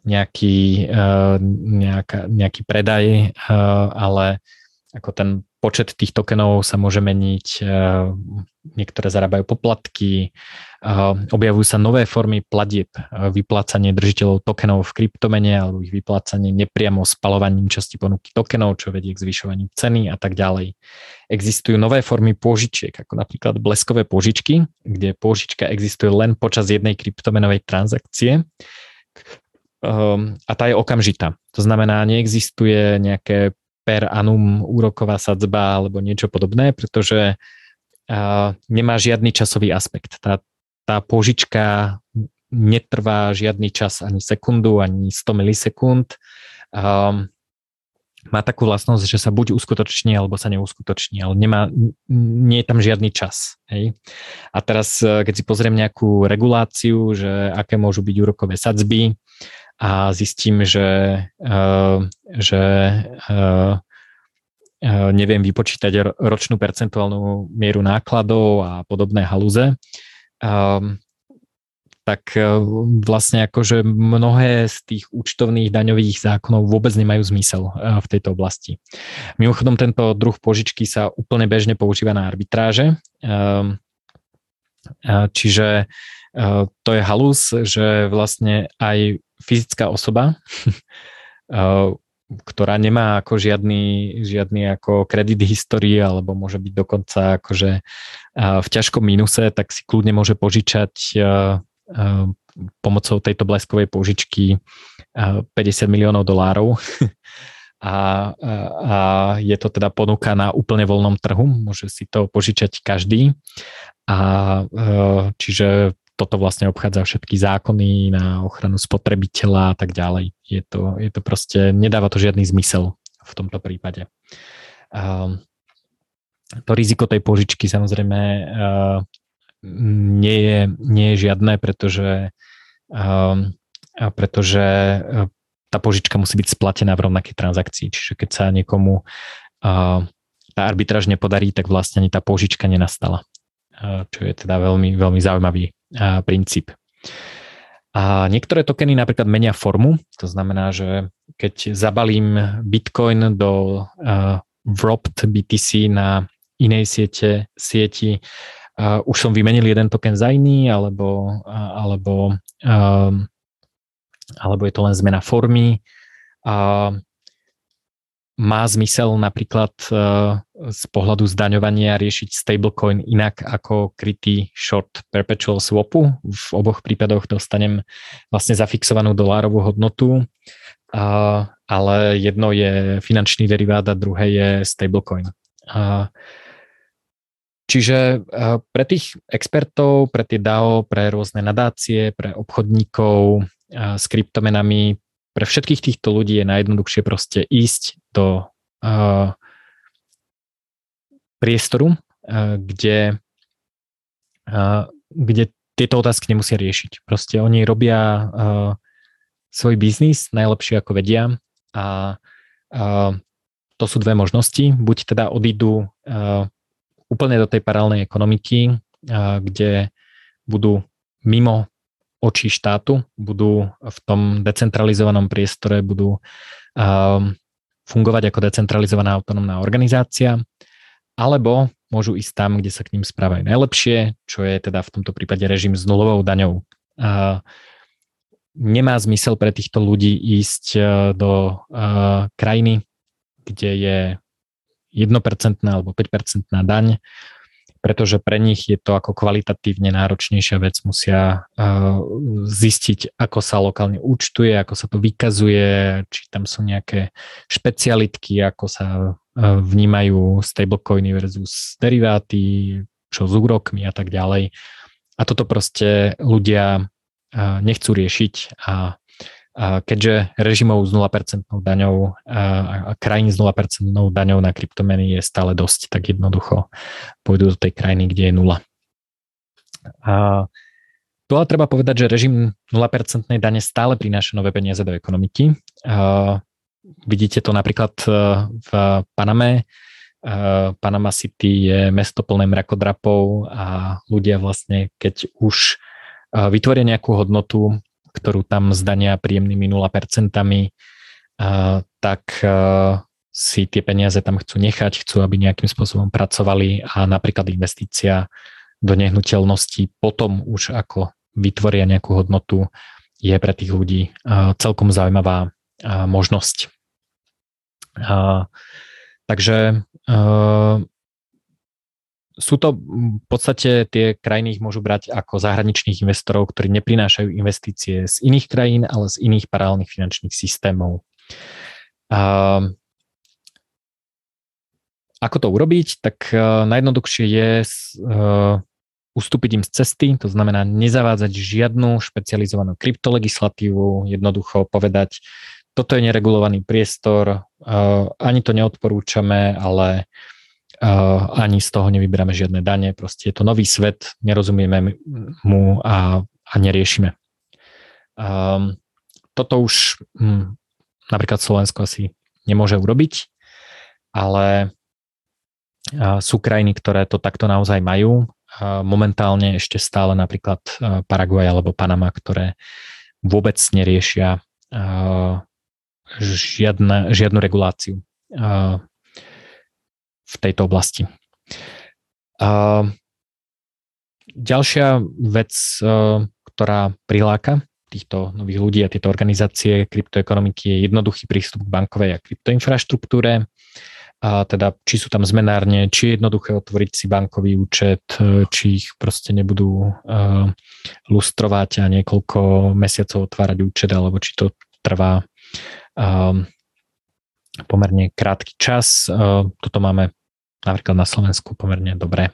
nejaký, nejaká, nejaký predaj, ale ako ten počet tých tokenov sa môže meniť, e, niektoré zarábajú poplatky, e, objavujú sa nové formy platieb, e, vyplácanie držiteľov tokenov v kryptomene alebo ich vyplácanie nepriamo spalovaním časti ponuky tokenov, čo vedie k zvyšovaniu ceny a tak ďalej. Existujú nové formy pôžičiek, ako napríklad bleskové pôžičky, kde pôžička existuje len počas jednej kryptomenovej transakcie a tá je okamžitá. To znamená, neexistuje nejaké per annum úroková sadzba alebo niečo podobné, pretože nemá žiadny časový aspekt. Tá, tá požička netrvá žiadny čas, ani sekundu, ani 100 milisekúnd. Má takú vlastnosť, že sa buď uskutoční, alebo sa neuskutoční, ale nemá, nie je tam žiadny čas. Hej? A teraz, keď si pozriem nejakú reguláciu, že aké môžu byť úrokové sadzby, a zistím, že, uh, že uh, neviem vypočítať ročnú percentuálnu mieru nákladov a podobné halúze, um, tak vlastne akože mnohé z tých účtovných daňových zákonov vôbec nemajú zmysel v tejto oblasti. Mimochodom, tento druh požičky sa úplne bežne používa na arbitráže, um, čiže to je halus, že vlastne aj fyzická osoba, ktorá nemá ako žiadny, žiadny ako kredit histórie alebo môže byť dokonca akože v ťažkom mínuse, tak si kľudne môže požičať pomocou tejto bleskovej požičky 50 miliónov dolárov. A, a je to teda ponuka na úplne voľnom trhu, môže si to požičať každý. A čiže toto vlastne obchádza všetky zákony na ochranu spotrebiteľa a tak ďalej. Je to, je to proste, nedáva to žiadny zmysel v tomto prípade. Uh, to riziko tej požičky samozrejme uh, nie, je, nie je žiadne, pretože, uh, pretože tá požička musí byť splatená v rovnakej transakcii. Čiže keď sa niekomu tá arbitráž nepodarí, tak vlastne ani tá požička nenastala. Čo je teda veľmi, veľmi zaujímavý princíp. A niektoré tokeny napríklad menia formu, to znamená, že keď zabalím Bitcoin do uh, Wrapped BTC na inej siete, sieti, uh, už som vymenil jeden token za iný, alebo, uh, alebo, uh, alebo je to len zmena formy. Uh, má zmysel napríklad uh, z pohľadu zdaňovania riešiť stablecoin inak ako krytý short perpetual swapu. V oboch prípadoch dostanem vlastne zafixovanú dolárovú hodnotu, ale jedno je finančný derivát a druhé je stablecoin. Čiže uh, pre tých expertov, pre tie DAO, pre rôzne nadácie, pre obchodníkov uh, s kryptomenami pre všetkých týchto ľudí je najjednoduchšie proste ísť do uh, priestoru, uh, kde, uh, kde tieto otázky nemusia riešiť. Proste oni robia uh, svoj biznis najlepšie ako vedia a uh, to sú dve možnosti. Buď teda odídu uh, úplne do tej paralelnej ekonomiky, uh, kde budú mimo očí štátu, budú v tom decentralizovanom priestore, budú fungovať ako decentralizovaná autonómna organizácia, alebo môžu ísť tam, kde sa k ním správajú najlepšie, čo je teda v tomto prípade režim s nulovou daňou. Nemá zmysel pre týchto ľudí ísť uh, do uh, krajiny, kde je 1% alebo 5% daň, pretože pre nich je to ako kvalitatívne náročnejšia vec, musia uh, zistiť, ako sa lokálne účtuje, ako sa to vykazuje, či tam sú nejaké špecialitky, ako sa uh, vnímajú stablecoiny versus deriváty, čo s úrokmi a tak ďalej. A toto proste ľudia uh, nechcú riešiť a keďže režimov s 0% daňou a krajín s 0% daňou na kryptomeny je stále dosť, tak jednoducho pôjdu do tej krajiny, kde je nula. A tu ale treba povedať, že režim 0% dane stále prináša nové peniaze do ekonomiky. A vidíte to napríklad e, v Paname. E, Panama City je mesto plné mrakodrapov a ľudia vlastne, keď už e, vytvoria nejakú hodnotu, ktorú tam zdania príjemnými 0%, tak si tie peniaze tam chcú nechať, chcú, aby nejakým spôsobom pracovali a napríklad investícia do nehnuteľnosti potom už ako vytvoria nejakú hodnotu, je pre tých ľudí celkom zaujímavá možnosť. Takže sú to v podstate tie krajiny ich môžu brať ako zahraničných investorov, ktorí neprinášajú investície z iných krajín, ale z iných paralelných finančných systémov. Ako to urobiť? Tak uh, najjednoduchšie je uh, ustúpiť im z cesty, to znamená nezavádzať žiadnu špecializovanú kryptolegislatívu, jednoducho povedať, toto je neregulovaný priestor, uh, ani to neodporúčame, ale uh, ani z toho nevyberáme žiadne dane, proste je to nový svet, nerozumieme mu a, a neriešime. Um, toto už hm, napríklad Slovensko asi nemôže urobiť, ale sú krajiny, ktoré to takto naozaj majú. Momentálne ešte stále napríklad Paraguay alebo Panama, ktoré vôbec neriešia žiadne, žiadnu reguláciu v tejto oblasti. Ďalšia vec, ktorá priláka týchto nových ľudí a tieto organizácie kryptoekonomiky je jednoduchý prístup k bankovej a kryptoinfraštruktúre a teda či sú tam zmenárne, či je jednoduché otvoriť si bankový účet, e, či ich proste nebudú uh, lustrovať a niekoľko mesiacov otvárať účet, alebo či to trvá um, pomerne krátky čas. Uh, toto máme napríklad na Slovensku pomerne dobre.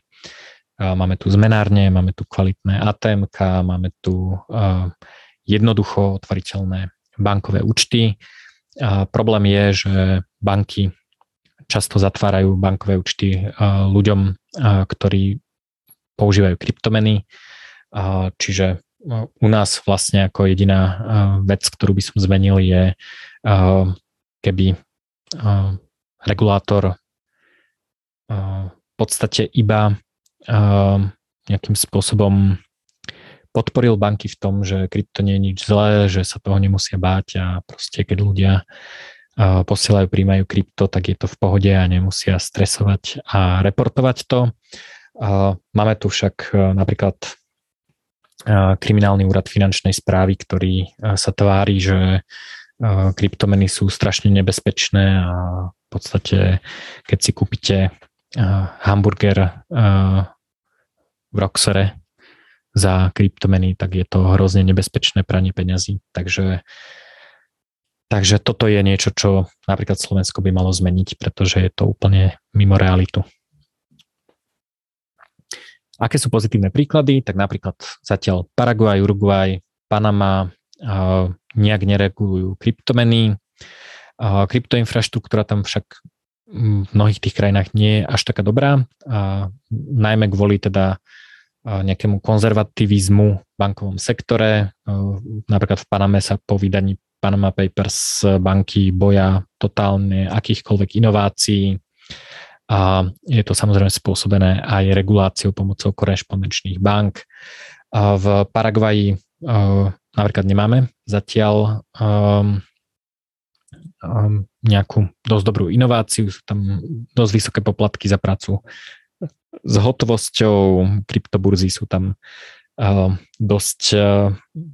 Uh, máme tu zmenárne, máme tu kvalitné ATM, máme tu uh, jednoducho otvoriteľné bankové účty. Problém je, že banky často zatvárajú bankové účty ľuďom, ktorí používajú kryptomeny. Čiže u nás vlastne ako jediná vec, ktorú by som zmenil je, keby regulátor v podstate iba nejakým spôsobom podporil banky v tom, že krypto nie je nič zlé, že sa toho nemusia báť a proste keď ľudia posielajú, príjmajú krypto, tak je to v pohode a nemusia stresovať a reportovať to. Máme tu však e, napríklad e, kriminálny úrad finančnej správy, ktorý e, sa tvári, že kryptomeny sú strašne nebezpečné a v podstate, keď si kúpite hamburger v Roxere za kryptomeny, tak je to hrozne nebezpečné pranie peňazí. Takže Takže toto je niečo, čo napríklad Slovensko by malo zmeniť, pretože je to úplne mimo realitu. Aké sú pozitívne príklady? Tak napríklad zatiaľ Paraguay, Uruguay, Panama nejak neregulujú kryptomeny. Uh, kryptoinfraštruktúra tam však v mnohých tých krajinách nie je až taká dobrá, uh, najmä kvôli teda nejakému konzervativizmu v bankovom sektore. Napríklad v Paname sa po vydaní Panama Papers banky boja totálne akýchkoľvek inovácií a je to samozrejme spôsobené aj reguláciou pomocou korešpondenčných bank. A v Paraguaji napríklad nemáme zatiaľ um, um, nejakú dosť dobrú inováciu, sú tam dosť vysoké poplatky za prácu. S hotovosťou, kryptoburzy sú tam dosť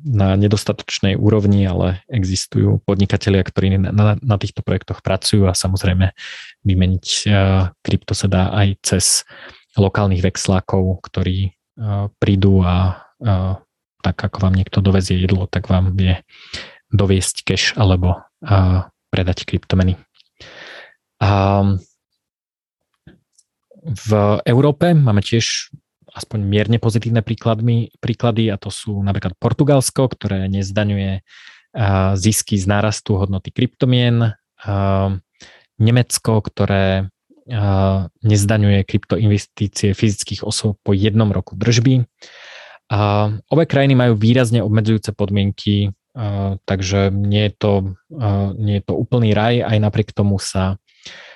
na nedostatočnej úrovni, ale existujú podnikatelia, ktorí na, na, na týchto projektoch pracujú a samozrejme vymeniť krypto sa dá aj cez lokálnych vexlákov, ktorí prídu a tak ako vám niekto dovezie jedlo, tak vám vie doviesť cash alebo predať kryptomeny. A v Európe máme tiež aspoň mierne pozitívne príkladmi, príklady a to sú napríklad Portugalsko, ktoré nezdaňuje zisky z nárastu hodnoty kryptomien, Nemecko, ktoré nezdaňuje kryptoinvestície fyzických osôb po jednom roku držby A obe krajiny majú výrazne obmedzujúce podmienky, takže nie je, to, nie je to úplný raj, aj napriek tomu sa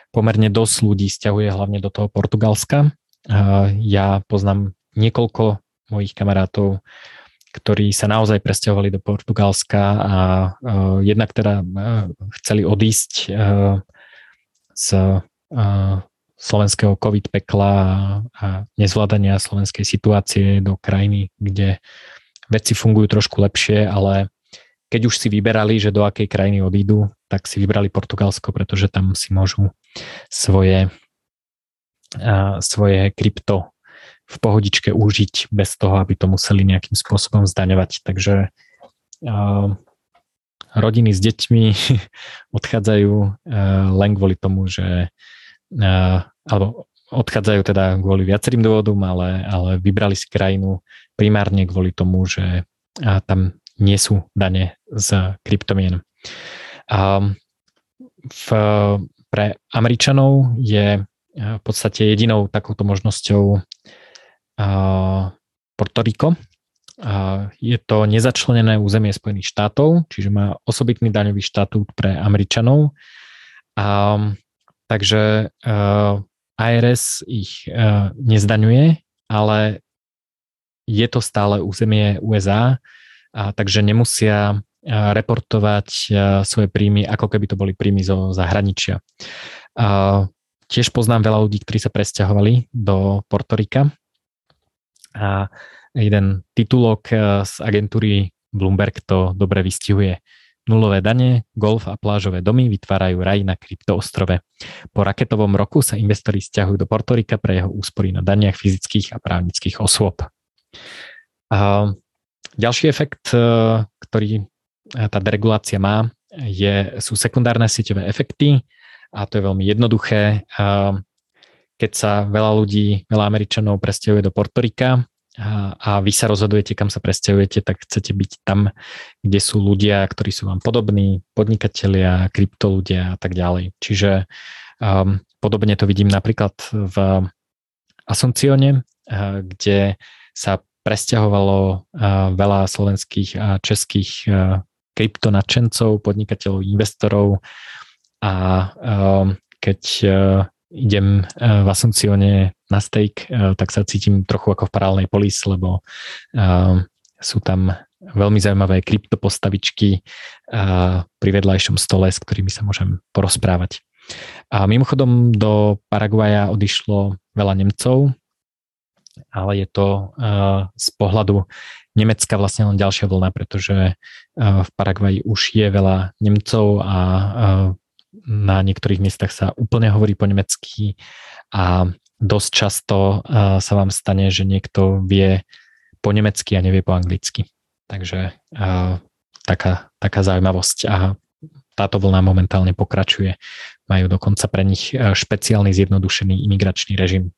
pomerne dosť ľudí stiahuje hlavne do toho Portugalska. Ja poznám niekoľko mojich kamarátov, ktorí sa naozaj presťahovali do Portugalska a jednak teda chceli odísť z slovenského COVID pekla a nezvládania slovenskej situácie do krajiny, kde veci fungujú trošku lepšie, ale keď už si vyberali, že do akej krajiny odídu, tak si vybrali Portugalsko, pretože tam si môžu svoje, svoje krypto v pohodičke užiť bez toho, aby to museli nejakým spôsobom zdaňovať. Takže rodiny s deťmi odchádzajú len kvôli tomu, že alebo odchádzajú teda kvôli viacerým dôvodom, ale, ale vybrali si krajinu primárne kvôli tomu, že tam nie sú dane z kryptomien. V, pre Američanov je v podstate jedinou takouto možnosťou Puerto Rico. Je to nezačlenené územie Spojených štátov, čiže má osobitný daňový štatút pre Američanov. A Takže uh, eh, IRS ich uh, nezdaňuje, ale je to stále územie USA, a takže nemusia uh, reportovať svoje príjmy, ako keby to boli príjmy zo zahraničia. Uh, tiež poznám veľa ľudí, ktorí sa presťahovali do Portorika a jeden titulok z agentúry Bloomberg to dobre vystihuje. Nulové dane, golf a plážové domy vytvárajú raj na kryptoostrove. Po raketovom roku sa investori stiahujú do Portorika pre jeho úspory na daniach fyzických a právnických osôb. A ďalší efekt, e, ktorý tá deregulácia má, je, sú sekundárne sieťové efekty a to je veľmi jednoduché. Keď sa veľa ľudí, veľa Američanov presťahuje do Portorika, a, vy sa rozhodujete, kam sa presťahujete, tak chcete byť tam, kde sú ľudia, ktorí sú vám podobní, podnikatelia, kryptolúdia a tak ďalej. Čiže um, podobne to vidím napríklad v Asuncione, uh, kde sa presťahovalo uh, veľa slovenských a českých uh, kryptonačencov, podnikateľov, investorov a um, keď uh, idem eh, v Asuncione na steak, eh, tak sa cítim trochu ako v parálnej polis, lebo eh, sú tam veľmi zaujímavé kryptopostavičky pri vedľajšom stole, s ktorými sa môžem porozprávať. A mimochodom do Paraguaja odišlo veľa Nemcov, ale je to z pohľadu Nemecka vlastne len ďalšia vlna, pretože v Paraguaji už je veľa Nemcov a na niektorých miestach sa úplne hovorí po nemecky a dosť často uh, sa vám stane, že niekto vie po nemecky a nevie po anglicky. Takže uh, taká, taká zaujímavosť a táto vlna momentálne pokračuje. Majú dokonca pre nich špeciálny zjednodušený imigračný režim.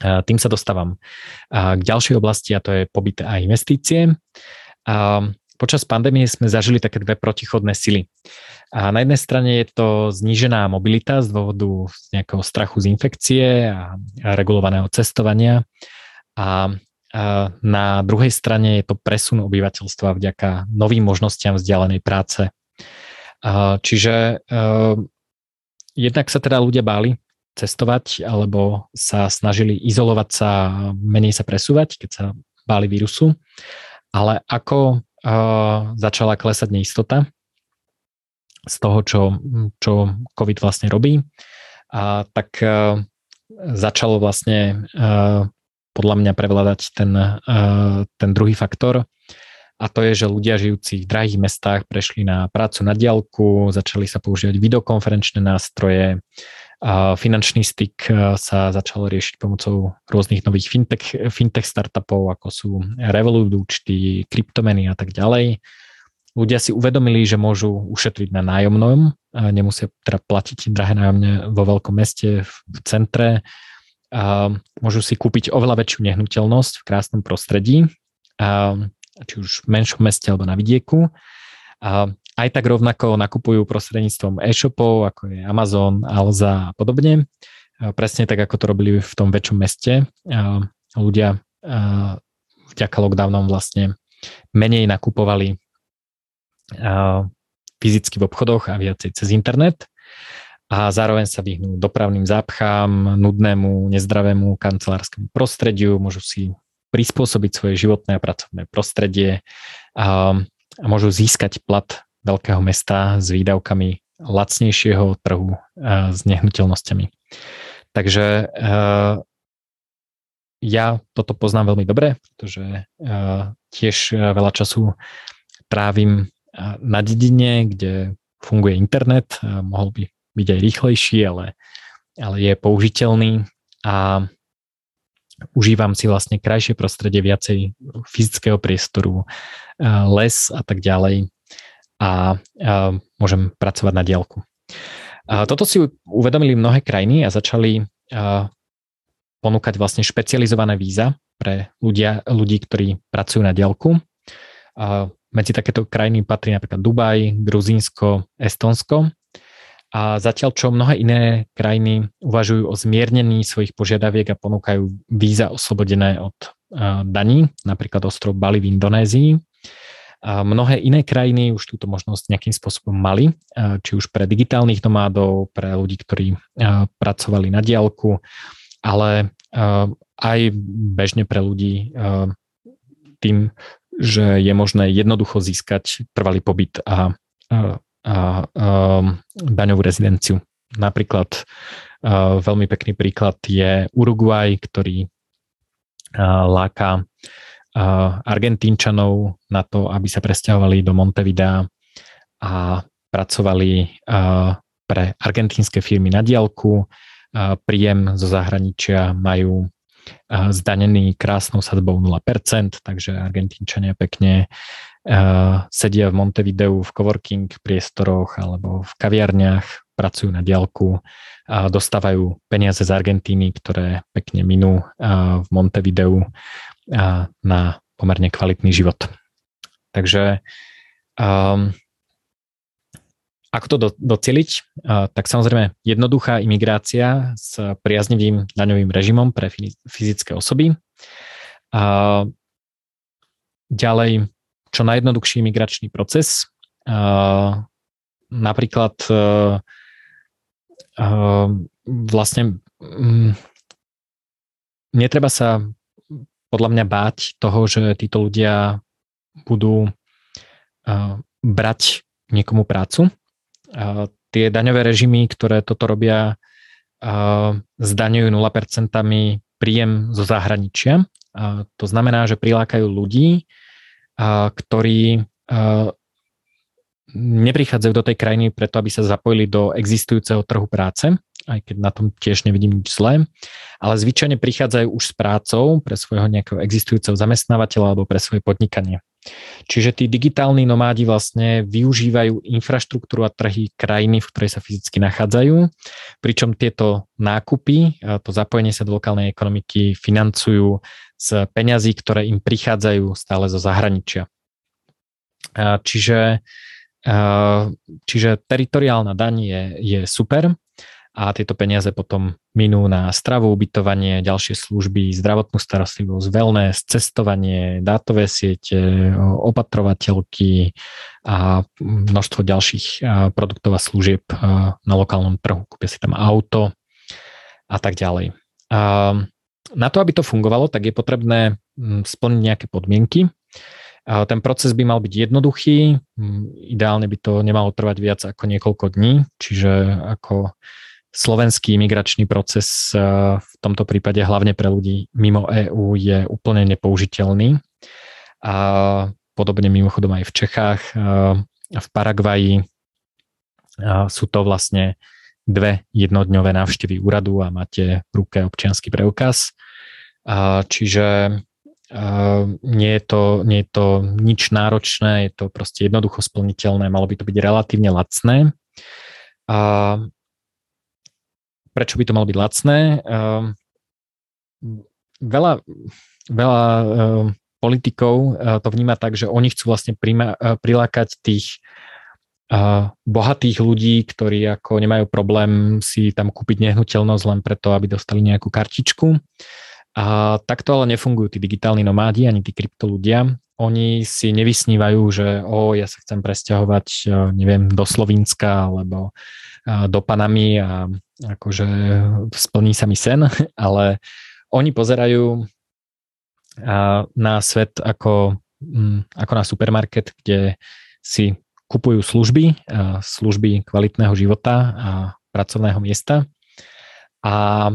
Tým sa dostávam k ďalšej oblasti a to je pobyt a investície. Počas pandémie sme zažili také dve protichodné sily. A na jednej strane je to znížená mobilita z dôvodu nejakého strachu z infekcie a regulovaného cestovania. A na druhej strane je to presun obyvateľstva vďaka novým možnostiam vzdialenej práce. Čiže jednak sa teda ľudia báli cestovať alebo sa snažili izolovať sa, menej sa presúvať, keď sa báli vírusu. Ale ako začala klesať neistota z toho, čo, čo COVID vlastne robí. A tak uh, začalo vlastne uh, podľa mňa prevládať ten, uh, ten druhý faktor a to je, že ľudia žijúci v drahých mestách prešli na prácu na diálku, začali sa používať videokonferenčné nástroje, finančný styk sa začal riešiť pomocou rôznych nových fintech, fintech startupov, ako sú Revolut účty, kryptomeny a tak ďalej. Ľudia si uvedomili, že môžu ušetriť na nájomnom, nemusia teda platiť drahé nájomne vo veľkom meste, v centre, môžu si kúpiť oveľa väčšiu nehnuteľnosť v krásnom prostredí, či už v menšom meste alebo na vidieku. Aj tak rovnako nakupujú prostredníctvom e-shopov, ako je Amazon, Alza a podobne. Presne tak, ako to robili v tom väčšom meste. Ľudia vďaka lockdownom vlastne menej nakupovali fyzicky v obchodoch a viacej cez internet a zároveň sa vyhnú dopravným zápchám, nudnému, nezdravému kancelárskému prostrediu, môžu si prispôsobiť svoje životné a pracovné prostredie a, a môžu získať plat veľkého mesta s výdavkami lacnejšieho trhu a, s nehnuteľnosťami. Takže a, ja toto poznám veľmi dobre, pretože tiež veľa času trávim na dedine, kde funguje internet, mohol by byť aj rýchlejší, ale, ale je použiteľný a užívam si vlastne krajšie prostredie, viacej fyzického priestoru, les a tak ďalej a, môžem pracovať na diálku. Toto si uvedomili mnohé krajiny a začali ponúkať vlastne špecializované víza pre ľudia, ľudí, ktorí pracujú na diálku. Medzi takéto krajiny patrí napríklad Dubaj, Gruzínsko, Estonsko a zatiaľ, čo mnohé iné krajiny uvažujú o zmiernení svojich požiadaviek a ponúkajú víza oslobodené od daní, napríklad ostrov Bali v Indonézii, mnohé iné krajiny už túto možnosť nejakým spôsobom mali, či už pre digitálnych nomádov, pre ľudí, ktorí pracovali na diálku, ale aj bežne pre ľudí tým, že je možné jednoducho získať trvalý pobyt a a, a daňovú rezidenciu. Napríklad veľmi pekný príklad je Uruguay, ktorý láka Argentínčanov na to, aby sa presťahovali do Montevidea a pracovali pre argentínske firmy na diálku. Príjem zo zahraničia majú zdanený krásnou sadbou 0%, takže Argentínčania pekne sedia v Montevideu v coworking priestoroch alebo v kaviarniach, pracujú na diálku dostávajú peniaze z Argentíny, ktoré pekne minú v Montevideu na pomerne kvalitný život. Takže um, ako to do, doceliť? Uh, tak samozrejme jednoduchá imigrácia s priaznivým daňovým režimom pre fyzické osoby. Uh, ďalej čo najjednoduchší migračný proces. Uh, napríklad uh, uh, vlastne um, netreba sa podľa mňa báť toho, že títo ľudia budú uh, brať niekomu prácu. Uh, tie daňové režimy, ktoré toto robia, uh, zdaňujú 0% príjem zo zahraničia. Uh, to znamená, že prilákajú ľudí, ktorí neprichádzajú do tej krajiny preto, aby sa zapojili do existujúceho trhu práce, aj keď na tom tiež nevidím nič zlé, ale zvyčajne prichádzajú už s prácou pre svojho nejakého existujúceho zamestnávateľa alebo pre svoje podnikanie. Čiže tí digitálni nomádi vlastne využívajú infraštruktúru a trhy krajiny, v ktorej sa fyzicky nachádzajú, pričom tieto nákupy, to zapojenie sa do lokálnej ekonomiky financujú z peňazí, ktoré im prichádzajú stále zo zahraničia. Čiže, čiže teritoriálna daň je, je super a tieto peniaze potom minú na stravu, ubytovanie, ďalšie služby, zdravotnú starostlivosť, wellness, cestovanie, dátové siete, opatrovateľky a množstvo ďalších produktov a služieb na lokálnom trhu. Kúpia si tam auto a tak ďalej. Na to, aby to fungovalo, tak je potrebné splniť nejaké podmienky. Ten proces by mal byť jednoduchý, ideálne by to nemalo trvať viac ako niekoľko dní, čiže ako slovenský migračný proces eh, v tomto prípade hlavne pre ľudí mimo EÚ je úplne nepoužiteľný. A podobne mimochodom aj v Čechách, eh, v Paraguaji eh, sú to vlastne dve jednodňové návštevy úradu a máte v ruke občianský preukaz. Čiže nie je, to, nie je to nič náročné, je to proste jednoducho splniteľné, malo by to byť relatívne lacné. Prečo by to malo byť lacné? Ehm, veľa, veľa ehm, politikov eh, to vníma tak, že oni chcú vlastne prima, eh, prilákať tých eh, bohatých ľudí, ktorí ako nemajú problém si tam kúpiť nehnuteľnosť len preto, aby dostali nejakú kartičku. A takto ale nefungujú tí digitálni nomádi ani tí kryptolúdia. Oni si nevysnívajú, že o, ja sa chcem presťahovať, neviem, do Slovenska alebo do Panamy a akože splní sa mi sen, ale oni pozerajú na svet ako, mm, ako na supermarket, kde si kupujú služby, služby kvalitného života a pracovného miesta. A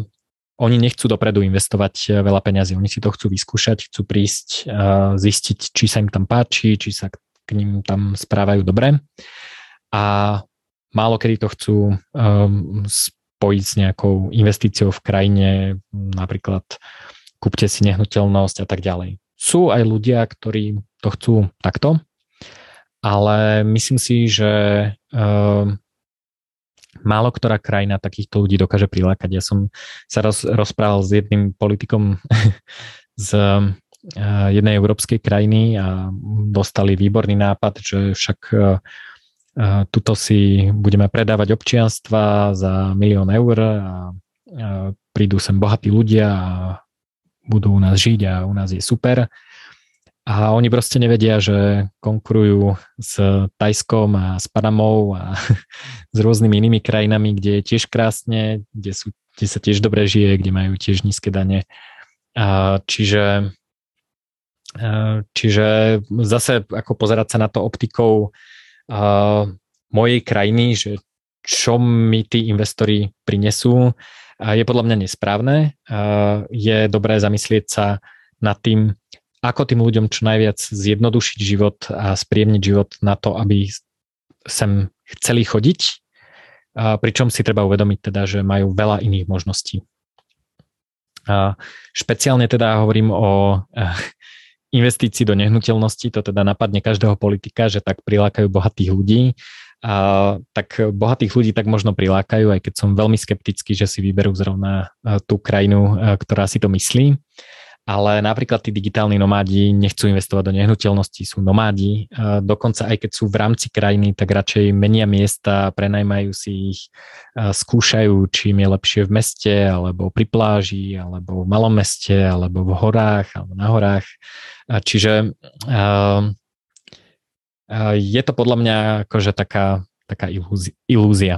oni nechcú dopredu investovať veľa peňazí, oni si to chcú vyskúšať, chcú prísť, zistiť, či sa im tam páči, či sa k ním tam správajú dobre a málo kedy to chcú um, spojiť s nejakou investíciou v krajine, napríklad kúpte si nehnuteľnosť a tak ďalej. Sú aj ľudia, ktorí to chcú takto, ale myslím si, že uh, málo ktorá krajina takýchto ľudí dokáže prilákať. Ja som sa roz, rozprával s jedným politikom z uh, jednej európskej krajiny a dostali výborný nápad, že však uh, tuto si budeme predávať občianstva za milión eur a prídu sem bohatí ľudia a budú u nás žiť a u nás je super. A oni proste nevedia, že konkurujú s Tajskom a s Panamou a s rôznymi inými krajinami, kde je tiež krásne, kde, sú, kde sa tiež dobre žije, kde majú tiež nízke dane. A čiže, a čiže zase ako pozerať sa na to optikou a, mojej krajiny, že čo mi tí investori prinesú, je podľa mňa nesprávne. Je dobré zamyslieť sa nad tým, ako tým ľuďom čo najviac zjednodušiť život a spríjemniť život na to, aby sem chceli chodiť, pričom si treba uvedomiť teda, že majú veľa iných možností. A špeciálne teda hovorím o investícii do nehnuteľnosti, to teda napadne každého politika, že tak prilákajú bohatých ľudí, a, tak bohatých ľudí tak možno prilákajú, aj keď som veľmi skeptický, že si vyberú zrovna tú krajinu, ktorá si to myslí ale napríklad tí digitálni nomádi nechcú investovať do nehnuteľností, sú nomádi, dokonca aj keď sú v rámci krajiny, tak radšej menia miesta, prenajmajú si ich, skúšajú, či im je lepšie v meste, alebo pri pláži, alebo v malom meste, alebo v horách, alebo na horách. Čiže je to podľa mňa akože taká, taká ilúzia.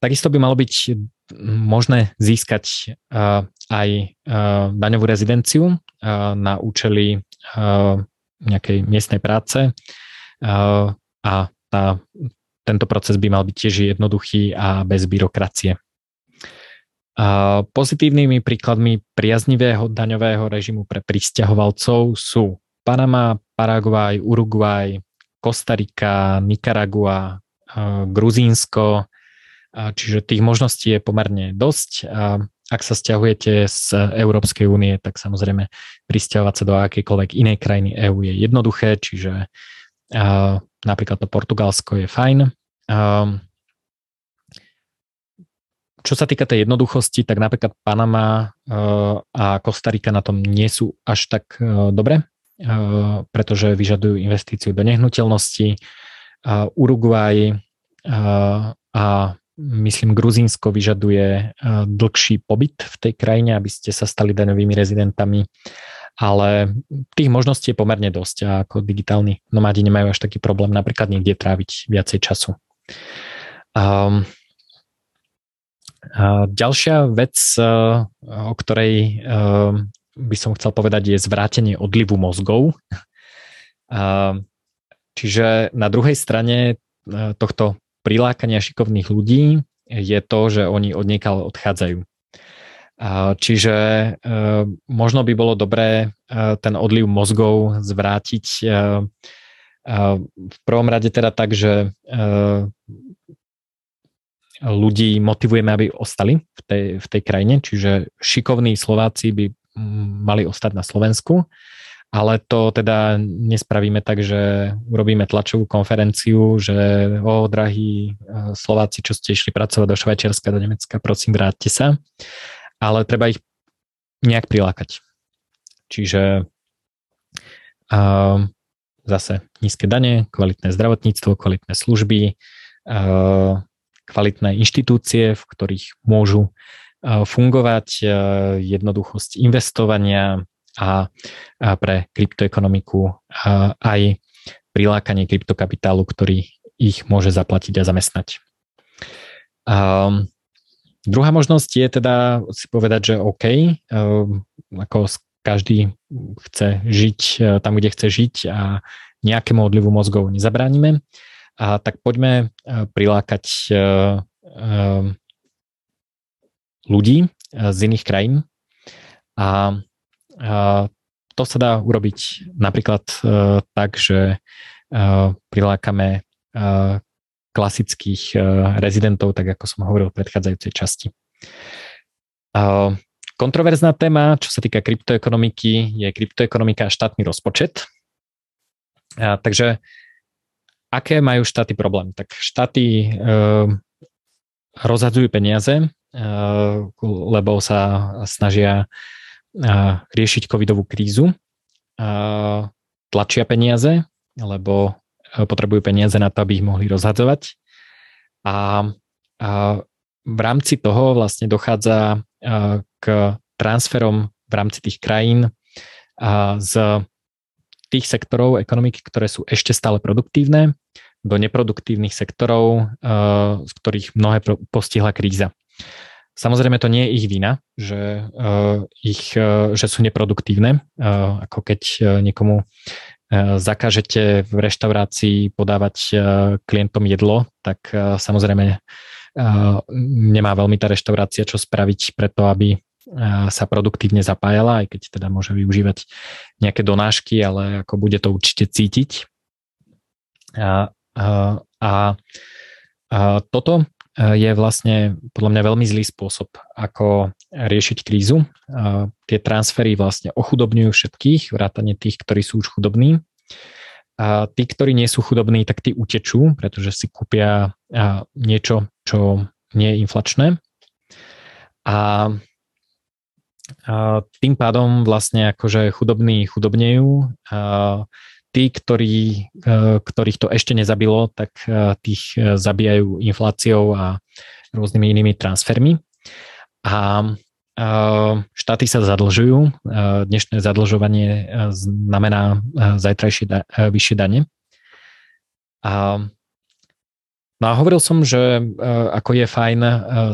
Takisto by malo byť možné získať aj daňovú rezidenciu na účely nejakej miestnej práce a tá, tento proces by mal byť tiež jednoduchý a bez byrokracie. Pozitívnymi príkladmi priaznivého daňového režimu pre pristahovalcov sú Panama, Paraguaj, Uruguay, Kostarika, Nikaragua, Gruzínsko, čiže tých možností je pomerne dosť. Ak sa stiahujete z Európskej únie, tak samozrejme pristahovať sa do akejkoľvek inej krajiny EÚ je jednoduché, čiže napríklad to Portugalsko je fajn. Čo sa týka tej jednoduchosti, tak napríklad Panama a Kostarika na tom nie sú až tak dobre, pretože vyžadujú investíciu do nehnuteľnosti. Uruguay a myslím, Gruzínsko vyžaduje eh, dlhší pobyt v tej krajine, aby ste sa stali daňovými rezidentami, ale tých možností je pomerne dosť a ako digitálni nomádi nemajú až taký problém napríklad niekde tráviť viacej času. Um, a ďalšia vec, eh, o ktorej eh, by som chcel povedať, je zvrátenie odlivu mozgov. Čiže na druhej strane tohto prilákania šikovných ľudí je to, že oni odniekal odchádzajú. Čiže e, možno by bolo dobré e, ten odliv mozgov zvrátiť e, v prvom rade teda tak, že ľudí motivujeme, aby ostali v tej, v tej krajine, čiže šikovní Slováci by mali ostať na Slovensku ale to teda nespravíme tak, že urobíme tlačovú konferenciu, že o, drahí e, Slováci, čo ste išli pracovať do Švajčiarska, do Nemecka, prosím, vráťte sa. Ale treba ich nejak prilákať. Čiže uh, zase nízke dane, kvalitné zdravotníctvo, kvalitné služby, uh, kvalitné inštitúcie, v ktorých môžu fungovať, jednoduchosť investovania a pre kryptoekonomiku aj prilákanie kryptokapitálu, ktorý ich môže zaplatiť a zamestnať. Um, druhá možnosť je teda si povedať, že OK, um, ako každý chce žiť tam, kde chce žiť a nejakému odlivu mozgov nezabránime, a tak poďme prilákať um, ľudí z iných krajín a to sa dá urobiť napríklad e, tak, že e, prilákame e, klasických rezidentov, tak ako som hovoril v predchádzajúcej časti. Kontroverzná téma, čo sa týka kryptoekonomiky, je kryptoekonomika a štátny rozpočet. Takže aké majú štáty problém? Tak štáty rozhadzujú peniaze, lebo sa snažia riešiť covidovú krízu, tlačia peniaze, lebo e, potrebujú peniaze na to, aby ich mohli rozhadzovať. A, a v rámci toho vlastne dochádza e, k transferom v rámci tých krajín z tých sektorov ekonomiky, ktoré sú ešte stále produktívne, do neproduktívnych sektorov, e, z ktorých mnohé postihla kríza. Samozrejme to nie je ich vina, že, uh, ich, uh, že sú neproduktívne, uh, ako keď uh, niekomu uh, zakážete v reštaurácii podávať uh, klientom jedlo, tak uh, samozrejme uh, nemá veľmi tá reštaurácia čo spraviť preto, aby sa produktívne zapájala, aj keď teda môže využívať nejaké donášky, ale ako bude to určite cítiť. A, a, a, toto je vlastne podľa mňa veľmi zlý spôsob, ako riešiť krízu. Eh, tie transfery vlastne ochudobňujú všetkých, vrátane tých, ktorí sú už chudobní. A tí, ktorí nie sú chudobní, tak tí utečú, pretože si kúpia eh, niečo, čo nie je inflačné. A tým pádom vlastne akože chudobní chudobnejú, tí, ktorí, e, ktorých to ešte nezabilo, tak e, tých e, zabíjajú infláciou a rôznymi inými transfermi. A štáty sa zadlžujú. Dnešné zadlžovanie znamená zajtrajšie da, vyššie dane. A, no a hovoril som, že ako je fajn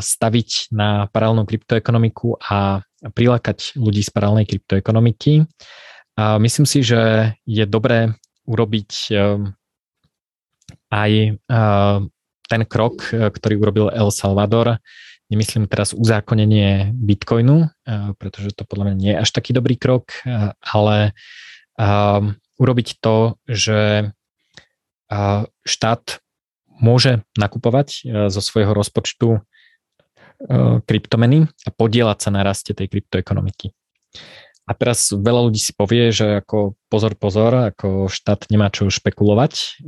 staviť na paralelnú kryptoekonomiku a prilákať ľudí z paralelnej kryptoekonomiky. A myslím si, že je dobré urobiť ehm, aj ehm, ten krok, e, ktorý urobil El Salvador, nemyslím teraz uzákonenie Bitcoinu, e, pretože to podľa mňa nie je až taký dobrý krok, e, ale ehm, urobiť to, že štát môže nakupovať zo svojho rozpočtu kryptomeny a podielať sa na raste tej kryptoekonomiky. A teraz veľa ľudí si povie, že ako pozor, pozor, ako štát nemá čo špekulovať.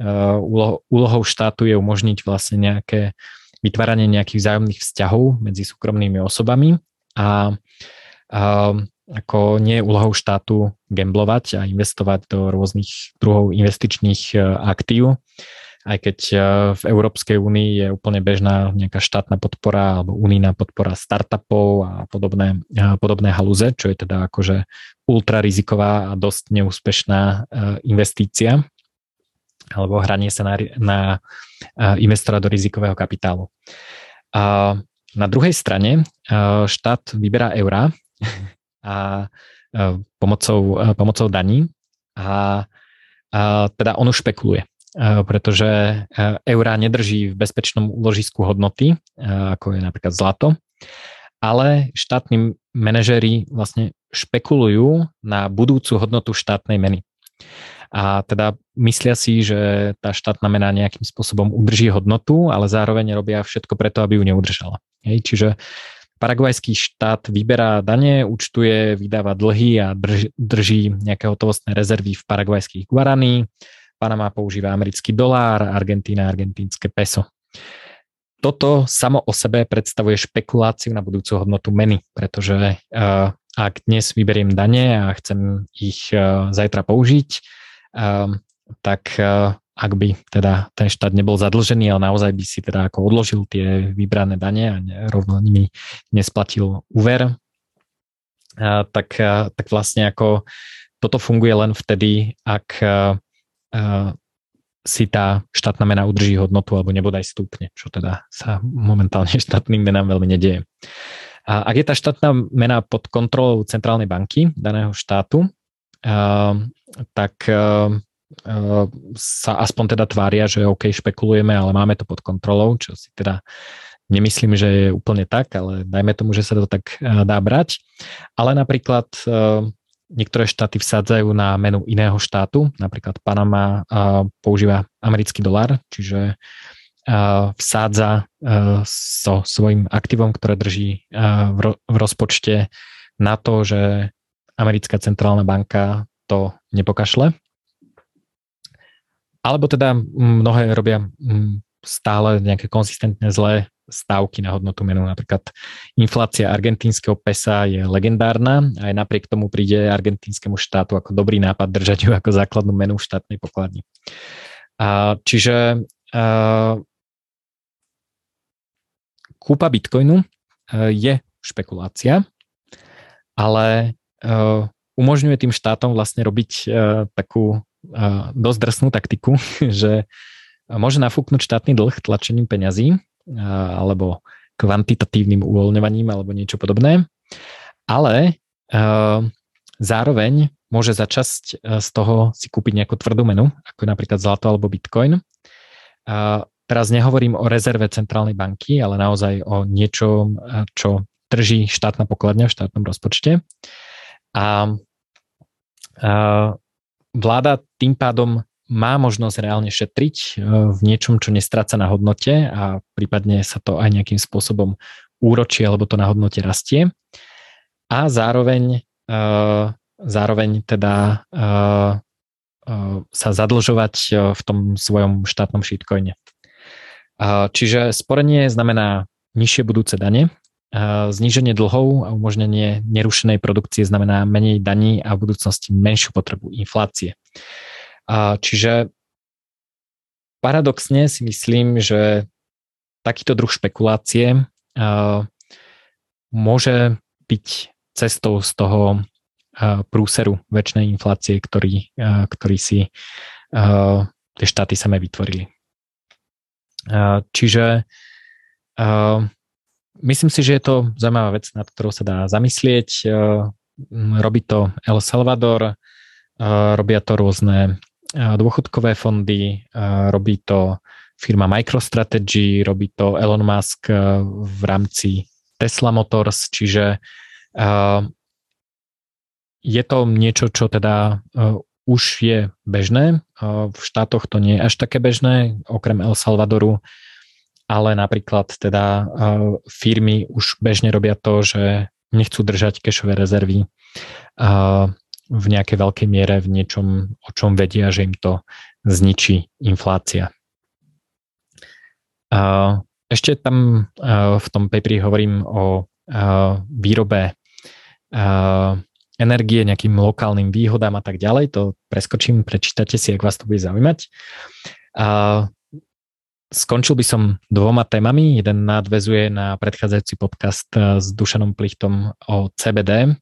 Úlohou štátu je umožniť vlastne nejaké vytváranie nejakých vzájomných vzťahov medzi súkromnými osobami a, a ako nie je úlohou štátu gamblovať a investovať do rôznych druhov investičných e, aktív aj keď e, v Európskej únii je úplne bežná nejaká štátna podpora alebo unijná podpora startupov a podobné, e, podobné halúze, čo je teda akože ultra riziková a dosť neúspešná e, investícia alebo hranie sa na, na investora do rizikového kapitálu. A na druhej strane štát vyberá eurá a pomocou, pomocou daní a, a teda on už špekuluje. Eh, pretože eh, eurá nedrží v bezpečnom úložisku hodnoty, eh, ako je napríklad zlato, ale štátni manažéri vlastne špekulujú na budúcu hodnotu štátnej meny. A teda myslia si, že tá štátna mena nejakým spôsobom udrží hodnotu, ale zároveň robia všetko preto, aby ju neudržala. Hej, čiže Paraguajský štát vyberá dane, účtuje, vydáva dlhy a drží, drží nejaké hotovostné rezervy v paraguajských guaraní, Panama používa americký dolár, Argentína argentínske peso. Toto samo o sebe predstavuje špekuláciu na budúcu hodnotu meny, pretože uh, ak dnes vyberiem dane a chcem ich uh, zajtra použiť, uh, tak ak by teda ten štát nebol zadlžený, ale naozaj by si teda ako odložil tie vybrané dane a rovno nimi nesplatil úver, tak, tak vlastne ako toto funguje len vtedy, ak si tá štátna mena udrží hodnotu alebo nebodaj stúpne, čo teda sa momentálne štátnym menám veľmi nedieje. A ak je tá štátna mena pod kontrolou centrálnej banky daného štátu, tak sa aspoň teda tvária, že OK, špekulujeme, ale máme to pod kontrolou, čo si teda nemyslím, že je úplne tak, ale dajme tomu, že sa to tak dá brať. Ale napríklad niektoré štáty vsádzajú na menu iného štátu, napríklad Panama používa americký dolar, čiže vsádza so svojím aktívom, ktoré drží v rozpočte na to, že americká centrálna banka to nepokašle. Alebo teda mnohé robia stále nejaké konzistentne zlé stávky na hodnotu menu. Napríklad inflácia argentínskeho pesa je legendárna aj napriek tomu príde argentínskemu štátu ako dobrý nápad držať ju ako základnú menu v štátnej pokladni. A, čiže a, kúpa bitcoinu je špekulácia, ale umožňuje tým štátom vlastne robiť takú dosť drsnú taktiku, že môže nafúknuť štátny dlh tlačením peňazí alebo kvantitatívnym uvoľňovaním alebo niečo podobné. Ale zároveň môže za časť z toho si kúpiť nejakú tvrdú menu, ako napríklad zlato alebo bitcoin. Teraz nehovorím o rezerve centrálnej banky, ale naozaj o niečom, čo drží štátna pokladňa v štátnom rozpočte. A vláda tým pádom má možnosť reálne šetriť e, v niečom, čo nestráca na hodnote a prípadne sa to aj nejakým spôsobom úročí alebo to na hodnote rastie. A zároveň, e, zároveň teda e, sa zadlžovať v tom svojom štátnom shitcoine. Čiže sporenie znamená nižšie budúce dane, zníženie dlhov a umožnenie nerušenej produkcie znamená menej daní a v budúcnosti menšiu potrebu inflácie. A čiže paradoxne si myslím, že takýto druh špekulácie môže byť cestou z toho prúseru väčšnej inflácie, ktorý, ktorý si tie štáty same vytvorili. Čiže myslím si, že je to zaujímavá vec, nad ktorou sa dá zamyslieť. Robí to El Salvador, robia to rôzne dôchodkové fondy, robí to firma MicroStrategy, robí to Elon Musk v rámci Tesla Motors, čiže je to niečo, čo teda už je bežné. V štátoch to nie je až také bežné, okrem El Salvadoru, ale napríklad teda firmy už bežne robia to, že nechcú držať kešové rezervy v nejakej veľkej miere v niečom, o čom vedia, že im to zničí inflácia. Ešte tam v tom paperi hovorím o výrobe energie, nejakým lokálnym výhodám a tak ďalej. To preskočím, prečítate si, ak vás to bude zaujímať. Skončil by som dvoma témami. Jeden nadvezuje na predchádzajúci podcast s Dušanom Plichtom o CBD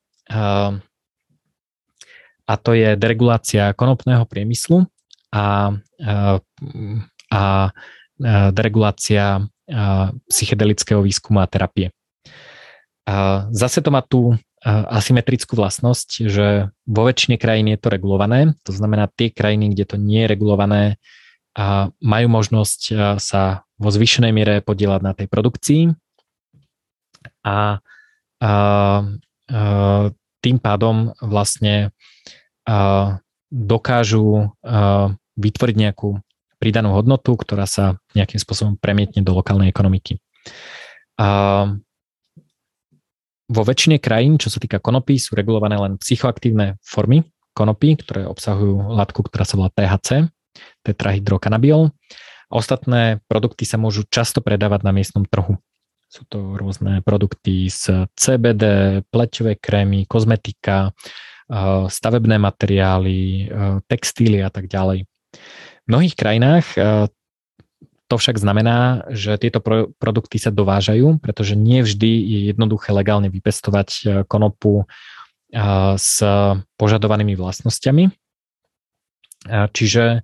to je deregulácia konopného priemyslu a, a, deregulácia psychedelického výskumu a terapie. A zase to má tú asymetrickú vlastnosť, že vo väčšine krajín je to regulované, to znamená tie krajiny, kde to nie je regulované, a majú možnosť sa vo zvýšenej miere podielať na tej produkcii a, a, a tým pádom vlastne dokážu vytvoriť nejakú pridanú hodnotu, ktorá sa nejakým spôsobom premietne do lokálnej ekonomiky. Vo väčšine krajín, čo sa týka konopí, sú regulované len psychoaktívne formy konopí, ktoré obsahujú látku, ktorá sa volá THC, tetrahydrokanabiol. Ostatné produkty sa môžu často predávať na miestnom trhu. Sú to rôzne produkty z CBD, pleťové krémy, kozmetika, stavebné materiály, textíly a tak ďalej. V mnohých krajinách to však znamená, že tieto pro, produkty sa dovážajú, pretože nie vždy je jednoduché legálne vypestovať konopu s požadovanými vlastnosťami. Čiže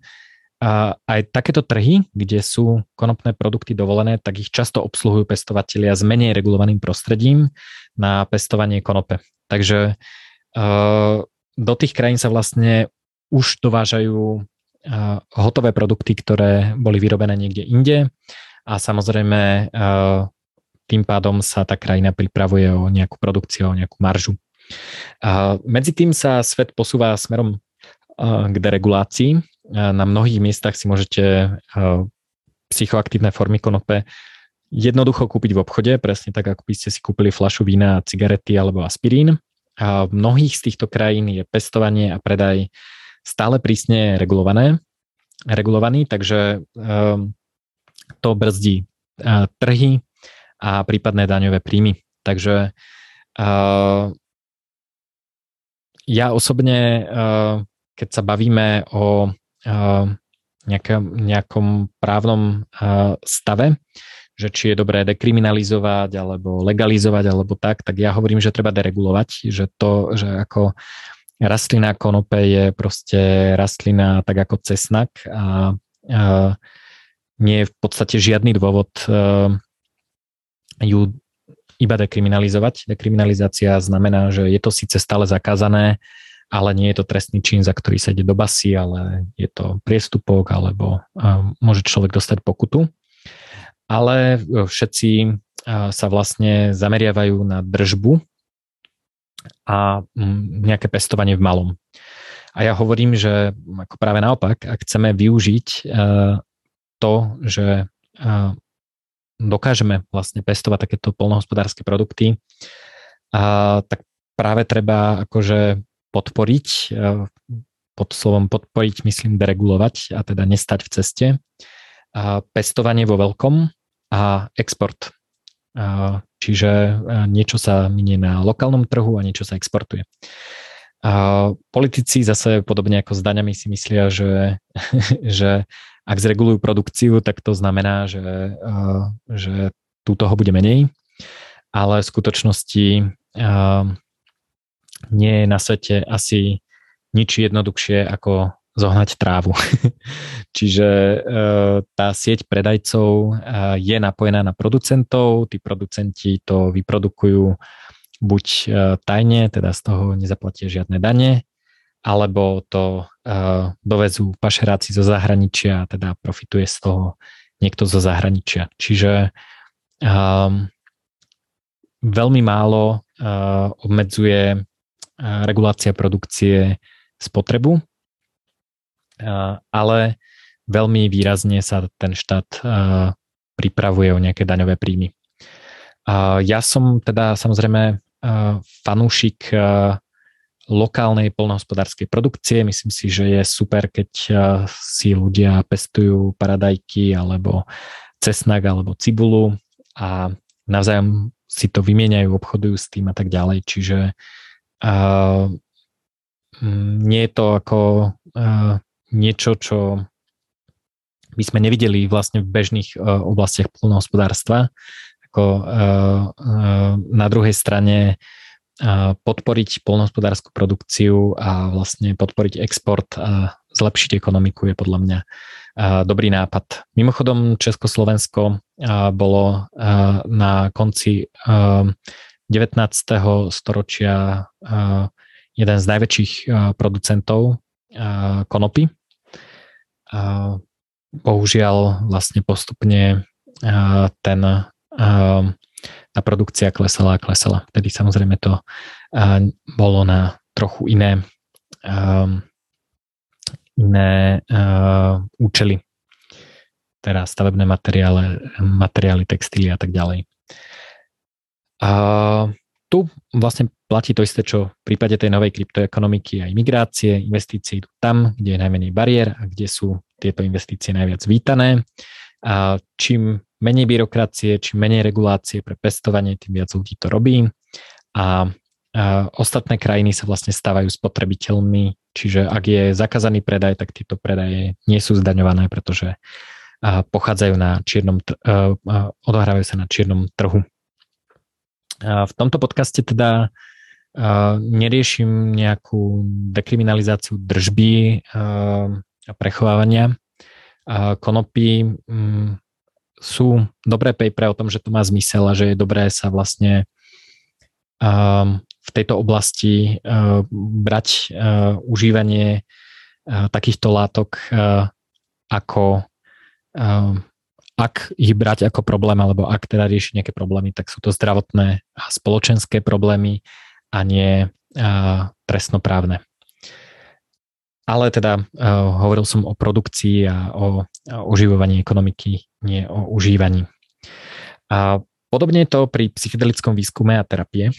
aj takéto trhy, kde sú konopné produkty dovolené, tak ich často obsluhujú pestovatelia s menej regulovaným prostredím na pestovanie konope. Takže do tých krajín sa vlastne už dovážajú hotové produkty, ktoré boli vyrobené niekde inde a samozrejme tým pádom sa tá krajina pripravuje o nejakú produkciu, o nejakú maržu. Medzi tým sa svet posúva smerom k deregulácii. Na mnohých miestach si môžete psychoaktívne formy konope jednoducho kúpiť v obchode, presne tak, ako by ste si kúpili flašu vína, cigarety alebo aspirín. A v mnohých z týchto krajín je pestovanie a predaj stále prísne regulované, regulovaný, takže um, to brzdí uh, trhy a prípadné daňové príjmy. Takže uh, ja osobne, uh, keď sa bavíme o nejakom, nejakom právnom stave, že či je dobré dekriminalizovať alebo legalizovať alebo tak, tak ja hovorím, že treba deregulovať, že to, že ako rastlina konope je proste rastlina tak ako cesnak a, a nie je v podstate žiadny dôvod uh, ju iba dekriminalizovať. Dekriminalizácia znamená, že je to síce stále zakázané, ale nie je to trestný čin, za ktorý sa ide do basy, ale je to priestupok, alebo uh, môže človek dostať pokutu. Ale všetci uh, sa vlastne zameriavajú na držbu a nejaké pestovanie v malom. A ja hovorím, že ako práve naopak, ak chceme využiť e, to, že e, dokážeme vlastne pestovať takéto polnohospodárske produkty, tak práve treba akože podporiť, e, pod slovom podporiť myslím deregulovať a teda nestať v ceste, pestovanie vo veľkom a export Čiže niečo sa minie na lokálnom trhu a niečo sa exportuje. A politici zase podobne ako s daňami si myslia, že, že ak zregulujú produkciu, tak to znamená, že, že tu toho bude menej, ale v skutočnosti nie je na svete asi nič jednoduchšie ako zohnať trávu. Čiže e, tá sieť predajcov e, je napojená na producentov, tí producenti to vyprodukujú buď e, tajne, teda z toho nezaplatia žiadne dane, alebo to dovezú pašeráci zo zahraničia teda profituje z toho niekto zo zahraničia. Čiže um, veľmi málo uh, obmedzuje regulácia produkcie spotrebu ale veľmi výrazne sa ten štát pripravuje o nejaké daňové príjmy. Ja som teda samozrejme fanúšik lokálnej polnohospodárskej produkcie. Myslím si, že je super, keď si ľudia pestujú paradajky alebo cesnak alebo cibulu a navzájom si to vymieňajú, obchodujú s tým a tak ďalej. Čiže uh, nie je to ako uh, niečo, čo by sme nevideli vlastne v bežných uh, oblastiach plnohospodárstva. Ako, uh, uh, na druhej strane podporiť polnohospodárskú produkciu a vlastne podporiť export a zlepšiť ekonomiku je podľa mňa dobrý nápad. Mimochodom Československo bolo na konci uh, 19. storočia jeden z najväčších producentov konopy. Bohužiaľ vlastne postupne ten tá produkcia klesala a klesala. Vtedy samozrejme to bolo na trochu iné iné účely. Teda stavebné materiály, materiály, textíly a tak ďalej. Tu vlastne platí to isté, čo v prípade tej novej kryptoekonomiky a imigrácie. Investície idú tam, kde je najmenej bariér a kde sú tieto investície najviac vítané. A čím menej byrokracie, čím menej regulácie pre pestovanie, tým viac ľudí to robí. A, ostatné krajiny sa vlastne stávajú spotrebiteľmi, čiže ak je zakázaný predaj, tak tieto predaje nie sú zdaňované, pretože pochádzajú na čiernom, odohrávajú sa na čiernom trhu. V tomto podcaste teda neriešim nejakú dekriminalizáciu držby a prechovávania konopy. Mm, sú dobré papery o tom, že to má zmysel a že je dobré sa vlastne v tejto oblasti brať užívanie takýchto látok ako ak ich brať ako problém, alebo ak teda riešiť nejaké problémy, tak sú to zdravotné a spoločenské problémy a nie trestnoprávne. Ale teda uh, hovoril som o produkcii a o, o oživovaní ekonomiky, nie o užívaní. A podobne je to pri psychedelickom výskume a terapie.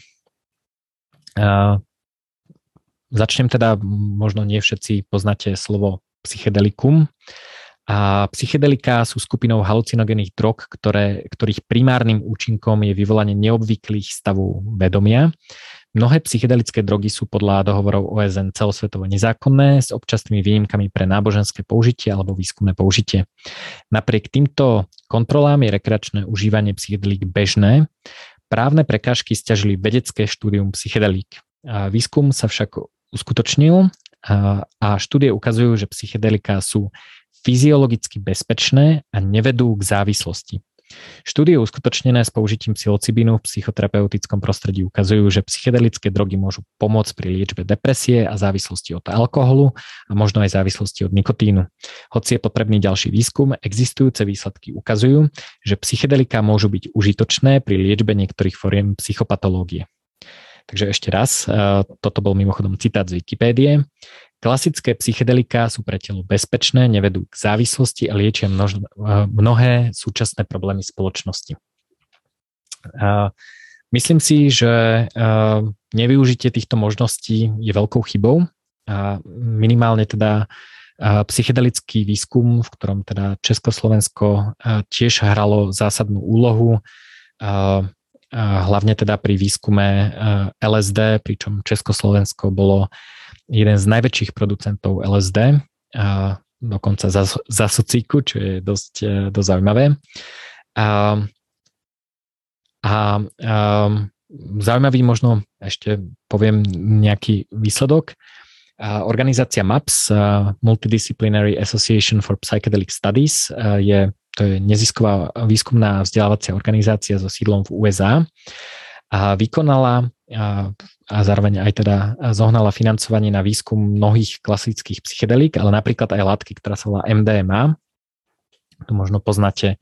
Uh, začnem teda, možno nie všetci poznáte slovo psychedelikum. A psychedelika sú skupinou halucinogénnych drog, ktoré, ktorých primárnym účinkom je vyvolanie neobvyklých stavov vedomia Mnohé psychedelické drogy sú podľa dohovorov OSN celosvetovo nezákonné s občasnými výnimkami pre náboženské použitie alebo výskumné použitie. Napriek týmto kontrolám je rekreačné užívanie psychedelík bežné. Právne prekážky stiažili vedecké štúdium psychedelík. Výskum sa však uskutočnil a štúdie ukazujú, že psychedelika sú fyziologicky bezpečné a nevedú k závislosti. Štúdie uskutočnené s použitím psilocibínu v psychoterapeutickom prostredí ukazujú, že psychedelické drogy môžu pomôcť pri liečbe depresie a závislosti od alkoholu a možno aj závislosti od nikotínu. Hoci je potrebný ďalší výskum, existujúce výsledky ukazujú, že psychedelika môžu byť užitočné pri liečbe niektorých foriem psychopatológie. Takže ešte raz, eh, toto bol mimochodom citát z Wikipédie. Klasické psychedelika sú pre telo bezpečné, nevedú k závislosti a liečia množ, mnohé súčasné problémy spoločnosti. Myslím si, že nevyužitie týchto možností je veľkou chybou minimálne teda psychedelický výskum, v ktorom teda Československo tiež hralo zásadnú úlohu, hlavne teda pri výskume LSD, pričom Československo bolo jeden z najväčších producentov LSD, dokonca za, za socíku, čo je dosť, e, dosť zaujímavé. A, a, a zaujímavý možno ešte poviem nejaký výsledok. Organizácia MAPS, Multidisciplinary Association for Psychedelic Studies, je, to je nezisková výskumná vzdelávacia organizácia so sídlom v USA a vykonala a, a zároveň aj teda zohnala financovanie na výskum mnohých klasických psychedelík, ale napríklad aj látky, ktorá sa volá MDMA. To možno poznáte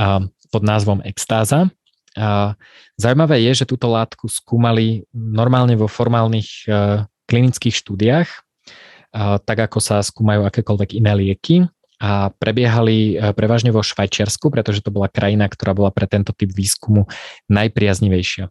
a, pod názvom extáza. A zaujímavé je, že túto látku skúmali normálne vo formálnych a, klinických štúdiách, a, tak ako sa skúmajú akékoľvek iné lieky a prebiehali prevažne vo Švajčiarsku, pretože to bola krajina, ktorá bola pre tento typ výskumu najpriaznivejšia.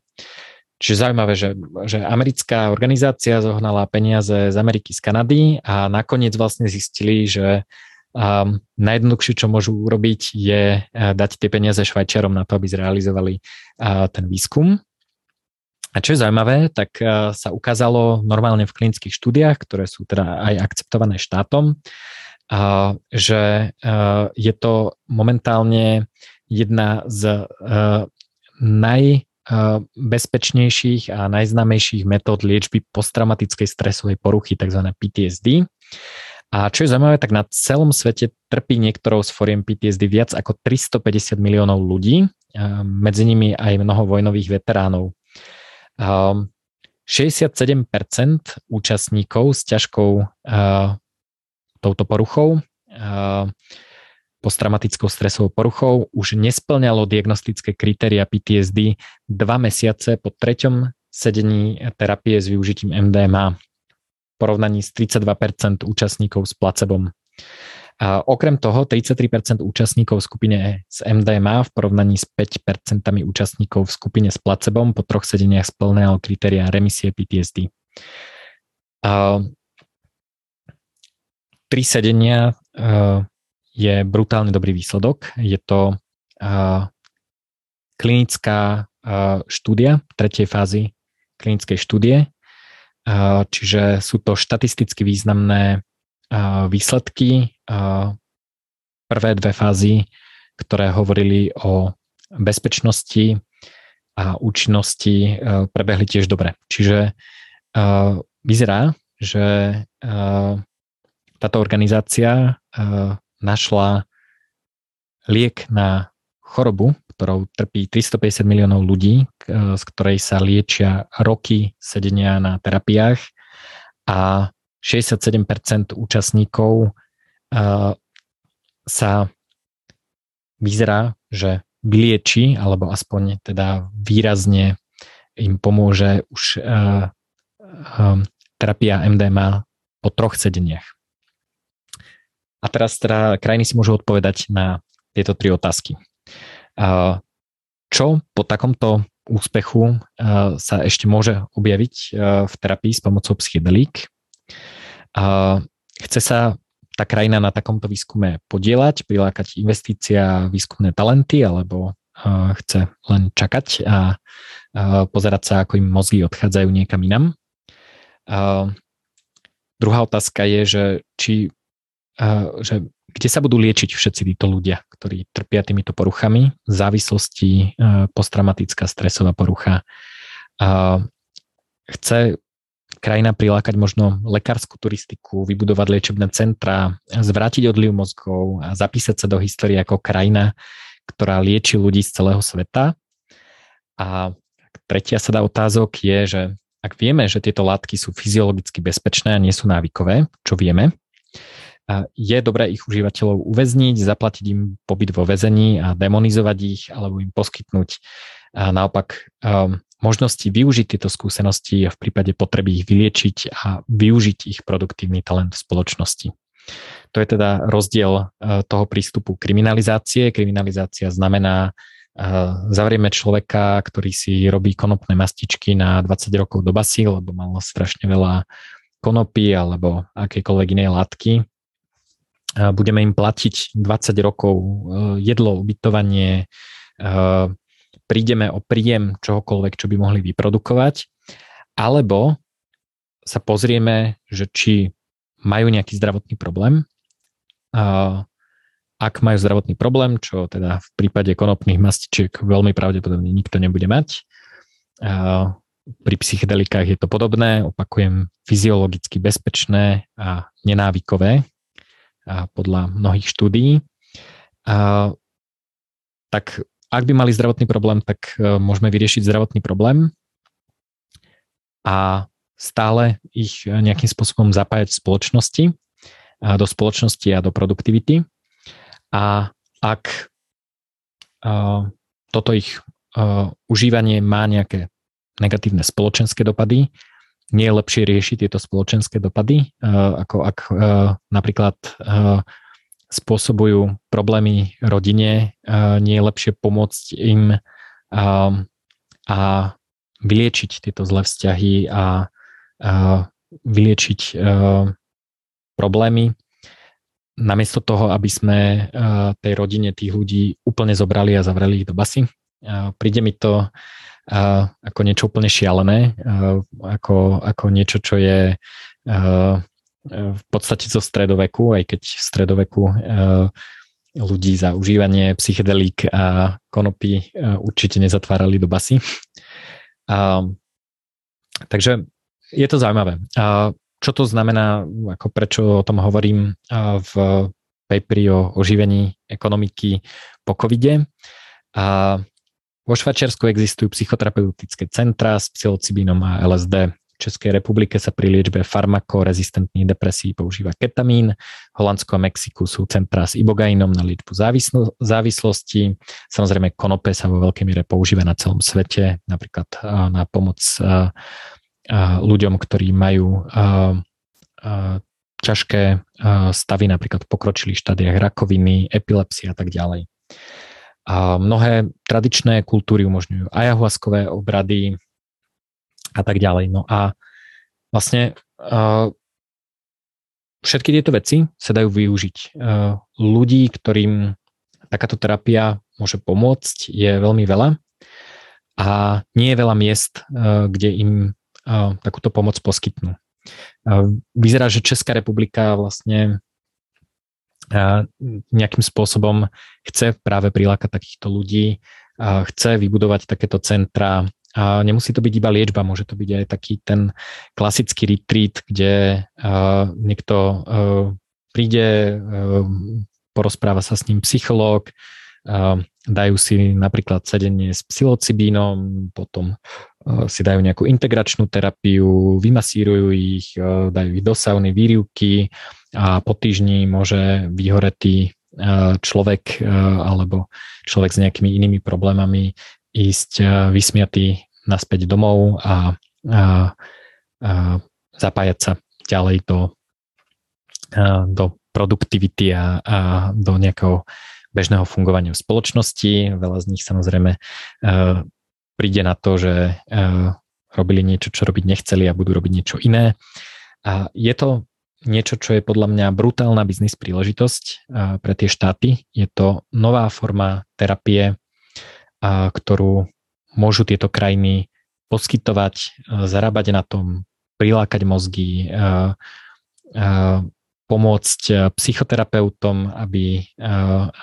Čiže zaujímavé, že, že americká organizácia zohnala peniaze z Ameriky, z Kanady a nakoniec vlastne zistili, že um, najjednoduchšie, čo môžu urobiť, je uh, dať tie peniaze Švajčiarom na to, aby zrealizovali uh, ten výskum. A čo je zaujímavé, tak uh, sa ukázalo normálne v klinických štúdiách, ktoré sú teda aj akceptované štátom, uh, že uh, je to momentálne jedna z uh, naj bezpečnejších a najznámejších metód liečby posttraumatickej stresovej poruchy, tzv. PTSD. A čo je zaujímavé, tak na celom svete trpí niektorou z foriem PTSD viac ako 350 miliónov ľudí, medzi nimi aj mnoho vojnových veteránov. 67% účastníkov s ťažkou touto poruchou posttraumatickou stresovou poruchou už nesplňalo diagnostické kritéria PTSD dva mesiace po treťom sedení terapie s využitím MDMA v porovnaní s 32% účastníkov s placebom. A okrem toho 33% účastníkov v skupine s MDMA v porovnaní s 5% účastníkov v skupine s placebom po troch sedeniach splného kritéria remisie PTSD. A tri sedenia je brutálne dobrý výsledok. Je to uh, klinická uh, štúdia tretej fázy klinickej štúdie, čiže sú to štatisticky významné výsledky. Prvé dve fázy, ktoré hovorili o bezpečnosti a účinnosti, prebehli tiež dobre. Čiže vyzerá, že táto organizácia našla liek na chorobu, ktorou trpí 350 miliónov ľudí, z ktorej sa liečia roky sedenia na terapiách a 67% účastníkov sa vyzerá, že vylieči, alebo aspoň teda výrazne im pomôže už terapia MDMA po troch sedeniach. A teraz teda krajiny si môžu odpovedať na tieto tri otázky. Čo po takomto úspechu sa ešte môže objaviť v terapii s pomocou psychedelík? Chce sa tá krajina na takomto výskume podielať, prilákať investícia, výskumné talenty, alebo chce len čakať a pozerať sa, ako im mozgy odchádzajú niekam inam. Druhá otázka je, že či že kde sa budú liečiť všetci títo ľudia, ktorí trpia týmito poruchami, závislosti, posttraumatická stresová porucha. Chce krajina prilákať možno lekárskú turistiku, vybudovať liečebné centra, zvrátiť odliv mozgov a zapísať sa do histórie ako krajina, ktorá lieči ľudí z celého sveta. A tretia sada otázok je, že ak vieme, že tieto látky sú fyziologicky bezpečné a nie sú návykové, čo vieme, je dobré ich užívateľov uväzniť, zaplatiť im pobyt vo väzení a demonizovať ich alebo im poskytnúť naopak um, možnosti využiť tieto skúsenosti a v prípade potreby ich vyliečiť a využiť ich produktívny talent v spoločnosti. To je teda rozdiel uh, toho prístupu kriminalizácie. Kriminalizácia znamená, uh, zavrieme človeka, ktorý si robí konopné mastičky na 20 rokov do basy, lebo mal strašne veľa konopy alebo akékoľvek inej látky budeme im platiť 20 rokov e, jedlo, ubytovanie, e, prídeme o príjem čohokoľvek, čo by mohli vyprodukovať, alebo sa pozrieme, že či majú nejaký zdravotný problém. Ak majú zdravotný problém, čo teda v prípade konopných mastičiek veľmi pravdepodobne nikto nebude mať, pri psychedelikách je to podobné, opakujem, fyziologicky bezpečné a nenávykové, podľa mnohých štúdií. Tak ak by mali zdravotný problém, tak e, môžeme vyriešiť zdravotný problém a stále ich nejakým spôsobom zapájať v spoločnosti, do spoločnosti a do produktivity. A ak toto ich užívanie má nejaké negatívne spoločenské dopady, nie je lepšie riešiť tieto spoločenské dopady, eh, ako ak eh, napríklad eh, spôsobujú problémy rodine, nie je lepšie pomôcť im a vyliečiť tieto zlé vzťahy a vyliečiť problémy, namiesto toho, aby sme tej rodine tých ľudí úplne zobrali a zavreli ich do basy. Príde mi to ako niečo úplne šialené, ako, ako niečo, čo je v podstate zo stredoveku, aj keď v stredoveku ľudí za užívanie psychedelík a konopy určite nezatvárali do basy. Takže je to zaujímavé. Čo to znamená, ako prečo o tom hovorím v paperi o oživení ekonomiky po covide. A vo Švačiarsku existujú psychoterapeutické centra s psilocibínom a LSD. V Českej republike sa pri liečbe farmakorezistentných depresí používa ketamín. V Holandsku a Mexiku sú centra s ibogainom na liečbu závislo- závislosti. Samozrejme konope sa vo veľkej miere používa na celom svete, napríklad na pomoc ľuďom, ktorí majú ťažké stavy, napríklad v pokročilých štádiách rakoviny, epilepsie a tak ďalej. A mnohé tradičné kultúry umožňujú ayahuaskové obrady a tak ďalej. No a vlastne uh, všetky tieto veci sa dajú využiť. Uh, ľudí, ktorým takáto terapia môže pomôcť, je veľmi veľa. a nie je veľa miest, kde im takúto pomoc poskytnú. Vyzerá, že Česká republika vlastne nejakým spôsobom chce práve prilákať takýchto ľudí, chce vybudovať takéto centra. A nemusí to byť iba liečba, môže to byť aj taký ten klasický retreat, kde niekto príde, porozpráva sa s ním psychológ, dajú si napríklad sedenie s psilocibínom, potom si dajú nejakú integračnú terapiu, vymasírujú ich, dajú ich do sauny, výrivky a po týždni môže vyhoretý človek alebo človek s nejakými inými problémami ísť vysmiatý naspäť domov a, a, a zapájať sa ďalej do, do produktivity a, a do nejakého bežného fungovania v spoločnosti. Veľa z nich samozrejme príde na to, že robili niečo, čo robiť nechceli a budú robiť niečo iné. A je to niečo, čo je podľa mňa brutálna biznis príležitosť pre tie štáty. Je to nová forma terapie, ktorú môžu tieto krajiny poskytovať, zarábať na tom, prilákať mozgy, pomôcť psychoterapeutom, aby,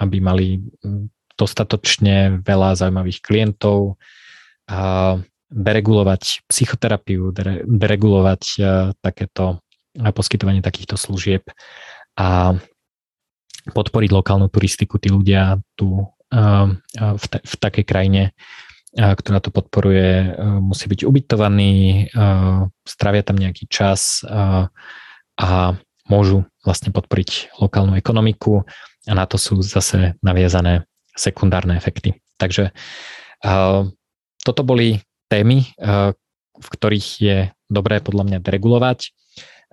aby mali dostatočne veľa zaujímavých klientov, deregulovať psychoterapiu, deregulovať takéto poskytovanie takýchto služieb a podporiť lokálnu turistiku. Tí ľudia tu v, ta, v takej krajine, ktorá to podporuje, musí byť ubytovaní, stravia tam nejaký čas a môžu vlastne podporiť lokálnu ekonomiku a na to sú zase naviazané sekundárne efekty. Takže toto boli témy, v ktorých je dobré podľa mňa deregulovať.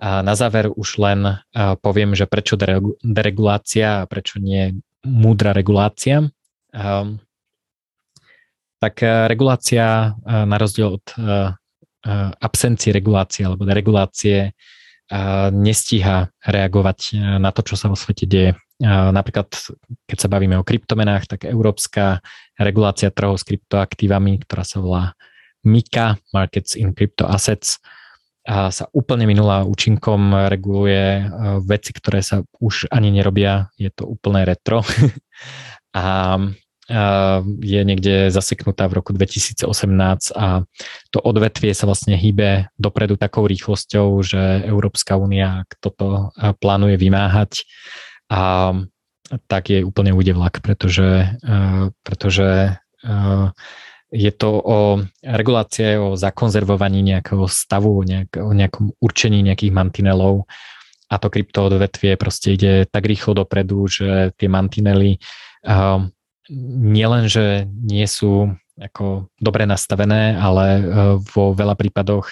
A na záver už len poviem, že prečo deregulácia a prečo nie múdra regulácia. Tak regulácia na rozdiel od absencie regulácie alebo deregulácie nestíha reagovať na to, čo sa vo svete deje. Napríklad, keď sa bavíme o kryptomenách, tak európska regulácia trhov s kryptoaktívami, ktorá sa volá MICA, Markets in Crypto Assets, a sa úplne minulá účinkom, reguluje e, veci, ktoré sa už ani nerobia, je to úplné retro a je niekde zaseknutá v roku 2018 a to odvetvie sa vlastne hýbe dopredu takou rýchlosťou, že Európska únia toto e, plánuje vymáhať. A tak je úplne ujde vlak, pretože, pretože je to o regulácie, o zakonzervovaní nejakého stavu, nejak, o nejakom určení nejakých mantinelov. A to kryptoodvetvie proste ide tak rýchlo dopredu, že tie mantinely nielen, že nie sú ako dobre nastavené, ale uh, vo veľa prípadoch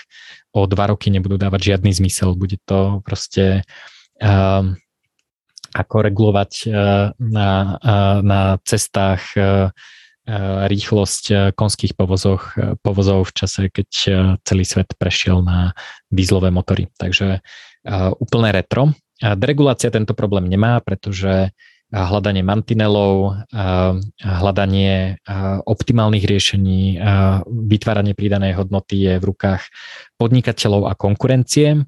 o dva roky nebudú dávať žiadny zmysel. Bude to proste uh, ako regulovať uh, na, na cestách rýchlosť konských povozoch, povozov v čase, keď celý svet prešiel na dízlové motory. Takže úplné retro. Deregulácia tento problém nemá, pretože hľadanie mantinelov, hľadanie optimálnych riešení, vytváranie pridanej hodnoty je v rukách podnikateľov a konkurencie.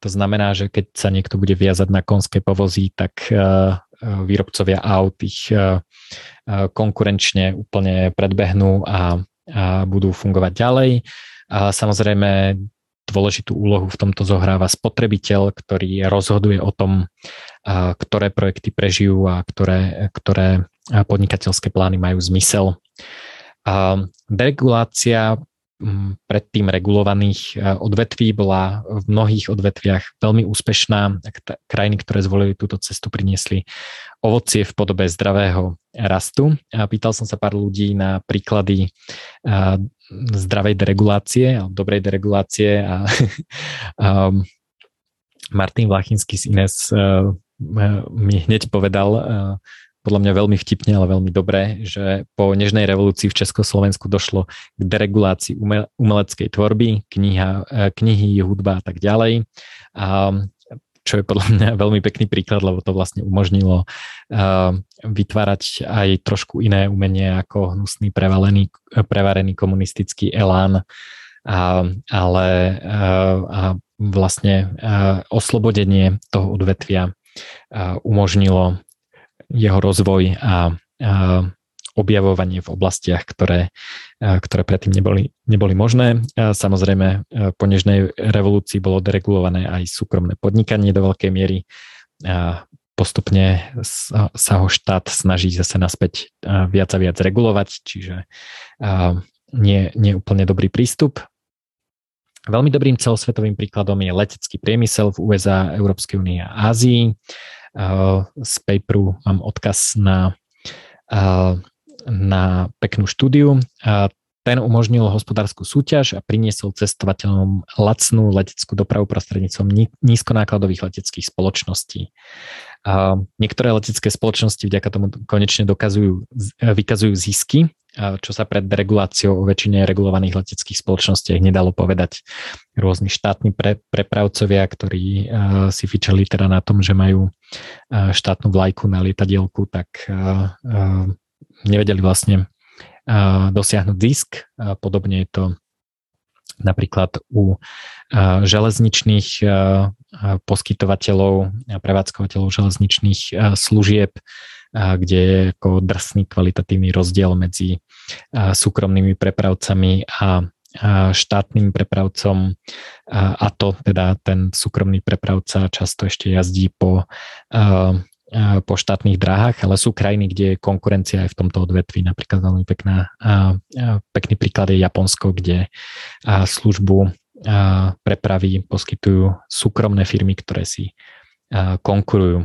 To znamená, že keď sa niekto bude viazať na konské povozy, tak výrobcovia aut ich konkurenčne úplne predbehnú a, budú fungovať ďalej. A samozrejme dôležitú úlohu v tomto zohráva spotrebiteľ, ktorý rozhoduje o tom, ktoré projekty prežijú a ktoré, ktoré podnikateľské plány majú zmysel. Deregulácia predtým regulovaných e, odvetví bola v mnohých odvetviach veľmi úspešná. Krajiny, ktoré zvolili túto cestu, priniesli ovocie v podobe zdravého rastu. Pýtal som sa pár ľudí na príklady e, zdravej deregulácie, dobrej deregulácie a Martin Vlachinský z Ines e, mi hneď povedal, podľa mňa veľmi vtipne, ale veľmi dobré, že po nežnej revolúcii v Československu došlo k deregulácii umeleckej tvorby, kniha, e, knihy, hudba a tak ďalej. A čo je podľa mňa veľmi pekný príklad, lebo to vlastne umožnilo vytvárať aj trošku iné umenie ako hnusný prevalený, prevarený komunistický elán, a, ale a, a vlastne a, oslobodenie toho odvetvia umožnilo jeho rozvoj a, objavovanie v oblastiach, ktoré, ktoré predtým neboli, neboli možné. Samozrejme, po nežnej revolúcii bolo deregulované aj súkromné podnikanie do veľkej miery postupne sa ho štát snaží zase naspäť viac a viac regulovať, čiže nie, nie úplne dobrý prístup. Veľmi dobrým celosvetovým príkladom je letecký priemysel v USA, Európskej únie a Ázii. Z paperu mám odkaz na, na peknú štúdiu. Ten umožnil hospodárskú súťaž a priniesol cestovateľom lacnú leteckú dopravu prostredníctvom nízkonákladových leteckých spoločností. Niektoré letecké spoločnosti vďaka tomu konečne dokazujú, vykazujú zisky, čo sa pred reguláciou o väčšine regulovaných leteckých spoločnostiach nedalo povedať. Rôzni štátni pre, prepravcovia, ktorí uh, si fičali teda na tom, že majú uh, štátnu vlajku na lietadielku, tak uh, uh, nevedeli vlastne dosiahnuť zisk. Podobne je to napríklad u železničných poskytovateľov a prevádzkovateľov železničných služieb, kde je ako drsný kvalitatívny rozdiel medzi súkromnými prepravcami a štátnym prepravcom a to teda ten súkromný prepravca často ešte jazdí po po štátnych dráhach, ale sú krajiny, kde je konkurencia aj v tomto odvetví. Napríklad veľmi pekná, pekný príklad je Japonsko, kde službu prepravy poskytujú súkromné firmy, ktoré si konkurujú.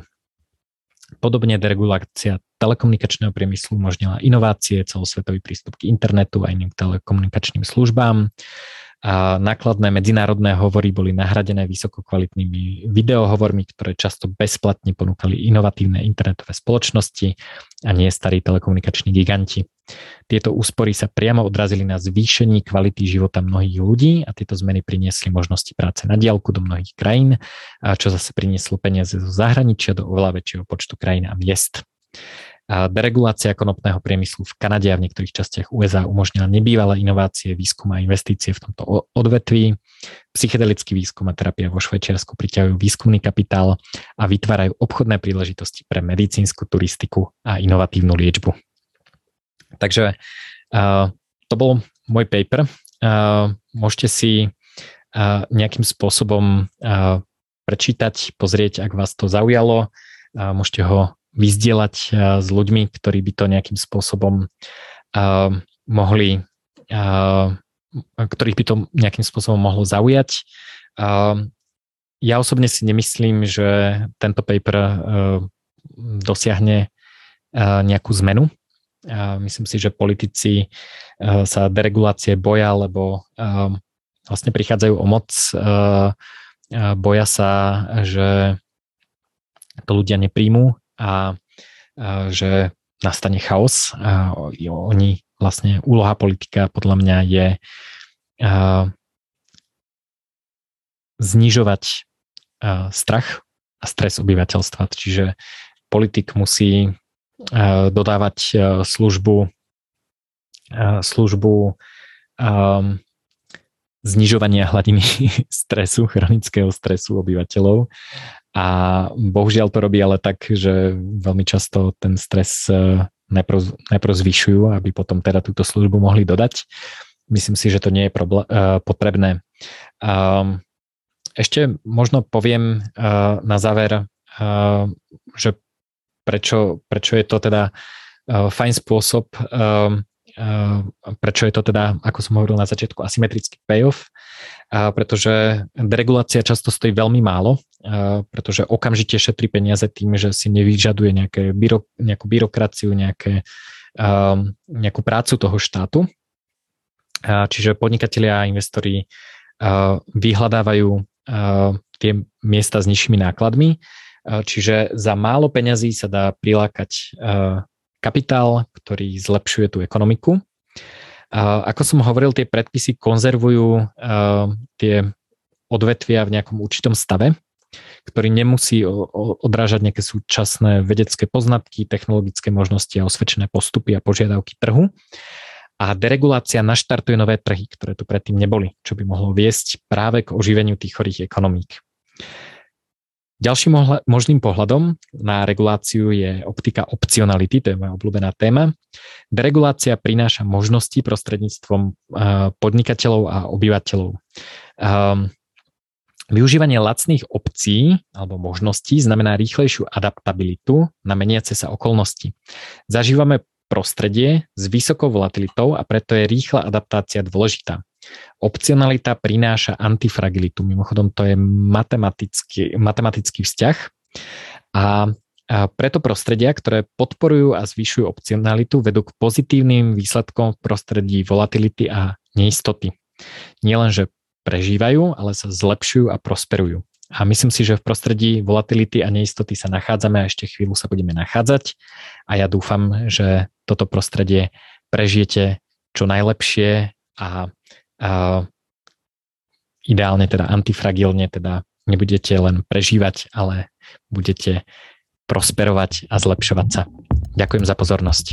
Podobne deregulácia telekomunikačného priemyslu umožnila inovácie, celosvetový prístup k internetu a iným telekomunikačným službám a nákladné medzinárodné hovory boli nahradené vysokokvalitnými videohovormi, ktoré často bezplatne ponúkali inovatívne internetové spoločnosti a nie starí telekomunikační giganti. Tieto úspory sa priamo odrazili na zvýšení kvality života mnohých ľudí a tieto zmeny priniesli možnosti práce na diálku do mnohých krajín, čo zase prinieslo peniaze zo zahraničia do oveľa väčšieho počtu krajín a miest. Deregulácia konopného priemyslu v Kanade a v niektorých častiach USA umožnila nebývalé inovácie, výskum a investície v tomto odvetví. Psychedelický výskum a terapia vo Švajčiarsku priťahujú výskumný kapitál a vytvárajú obchodné príležitosti pre medicínsku turistiku a inovatívnu liečbu. Takže uh, to bol môj paper. Uh, môžete si uh, nejakým spôsobom uh, prečítať, pozrieť, ak vás to zaujalo. Uh, môžete ho vyzdielať eh, s ľuďmi, ktorí by to nejakým spôsobom uh, mohli, uh, ktorých by to nejakým spôsobom mohlo zaujať. Uh, ja osobne si nemyslím, že tento paper uh, dosiahne uh, nejakú zmenu. Uh, myslím si, že politici uh, sa deregulácie boja, lebo uh, vlastne prichádzajú o moc, uh, boja sa, že to ľudia nepríjmú a, a že nastane chaos. A oni vlastne úloha politika podľa mňa je a, znižovať a, strach a stres obyvateľstva. Čiže politik musí a, dodávať a, službu a, službu a, znižovania hladiny stresu, chronického stresu obyvateľov a bohužiaľ to robí ale tak, že veľmi často ten stres e, najprv, najprv zvyšujú, aby potom teda túto službu mohli dodať. Myslím si, že to nie je problém, uh, potrebné. Ešte možno poviem uh, na záver, že prečo, prečo je to teda fajn spôsob, prečo je to teda, ako som hovoril na začiatku, asymetrický payoff, pretože deregulácia často stojí veľmi málo pretože okamžite šetrí peniaze tým, že si nevyžaduje nejaké byro, nejakú byrokraciu, nejaké, nejakú prácu toho štátu. Čiže podnikatelia a investori vyhľadávajú tie miesta s nižšími nákladmi, čiže za málo peňazí sa dá prilákať kapitál, ktorý zlepšuje tú ekonomiku. Ako som hovoril, tie predpisy konzervujú tie odvetvia v nejakom určitom stave, ktorý nemusí odrážať nejaké súčasné vedecké poznatky, technologické možnosti a osvedčené postupy a požiadavky trhu. A deregulácia naštartuje nové trhy, ktoré tu predtým neboli, čo by mohlo viesť práve k oživeniu tých chorých ekonomík. Ďalším možným pohľadom na reguláciu je optika opcionality, to je moja obľúbená téma. Deregulácia prináša možnosti prostredníctvom podnikateľov a obyvateľov. Využívanie lacných obcí alebo možností znamená rýchlejšiu adaptabilitu na meniace sa okolnosti. Zažívame prostredie s vysokou volatilitou a preto je rýchla adaptácia dôležitá. Opcionalita prináša antifragilitu. Mimochodom, to je matematický, matematický vzťah. A, a preto prostredia, ktoré podporujú a zvyšujú opcionalitu, vedú k pozitívnym výsledkom v prostredí volatility a neistoty. Nielen, že prežívajú, ale sa zlepšujú a prosperujú. A myslím si, že v prostredí volatility a neistoty sa nachádzame a ešte chvíľu sa budeme nachádzať. A ja dúfam, že toto prostredie prežijete čo najlepšie a ideálne teda antifragilne, teda nebudete len prežívať, ale budete prosperovať a zlepšovať sa. Ďakujem za pozornosť.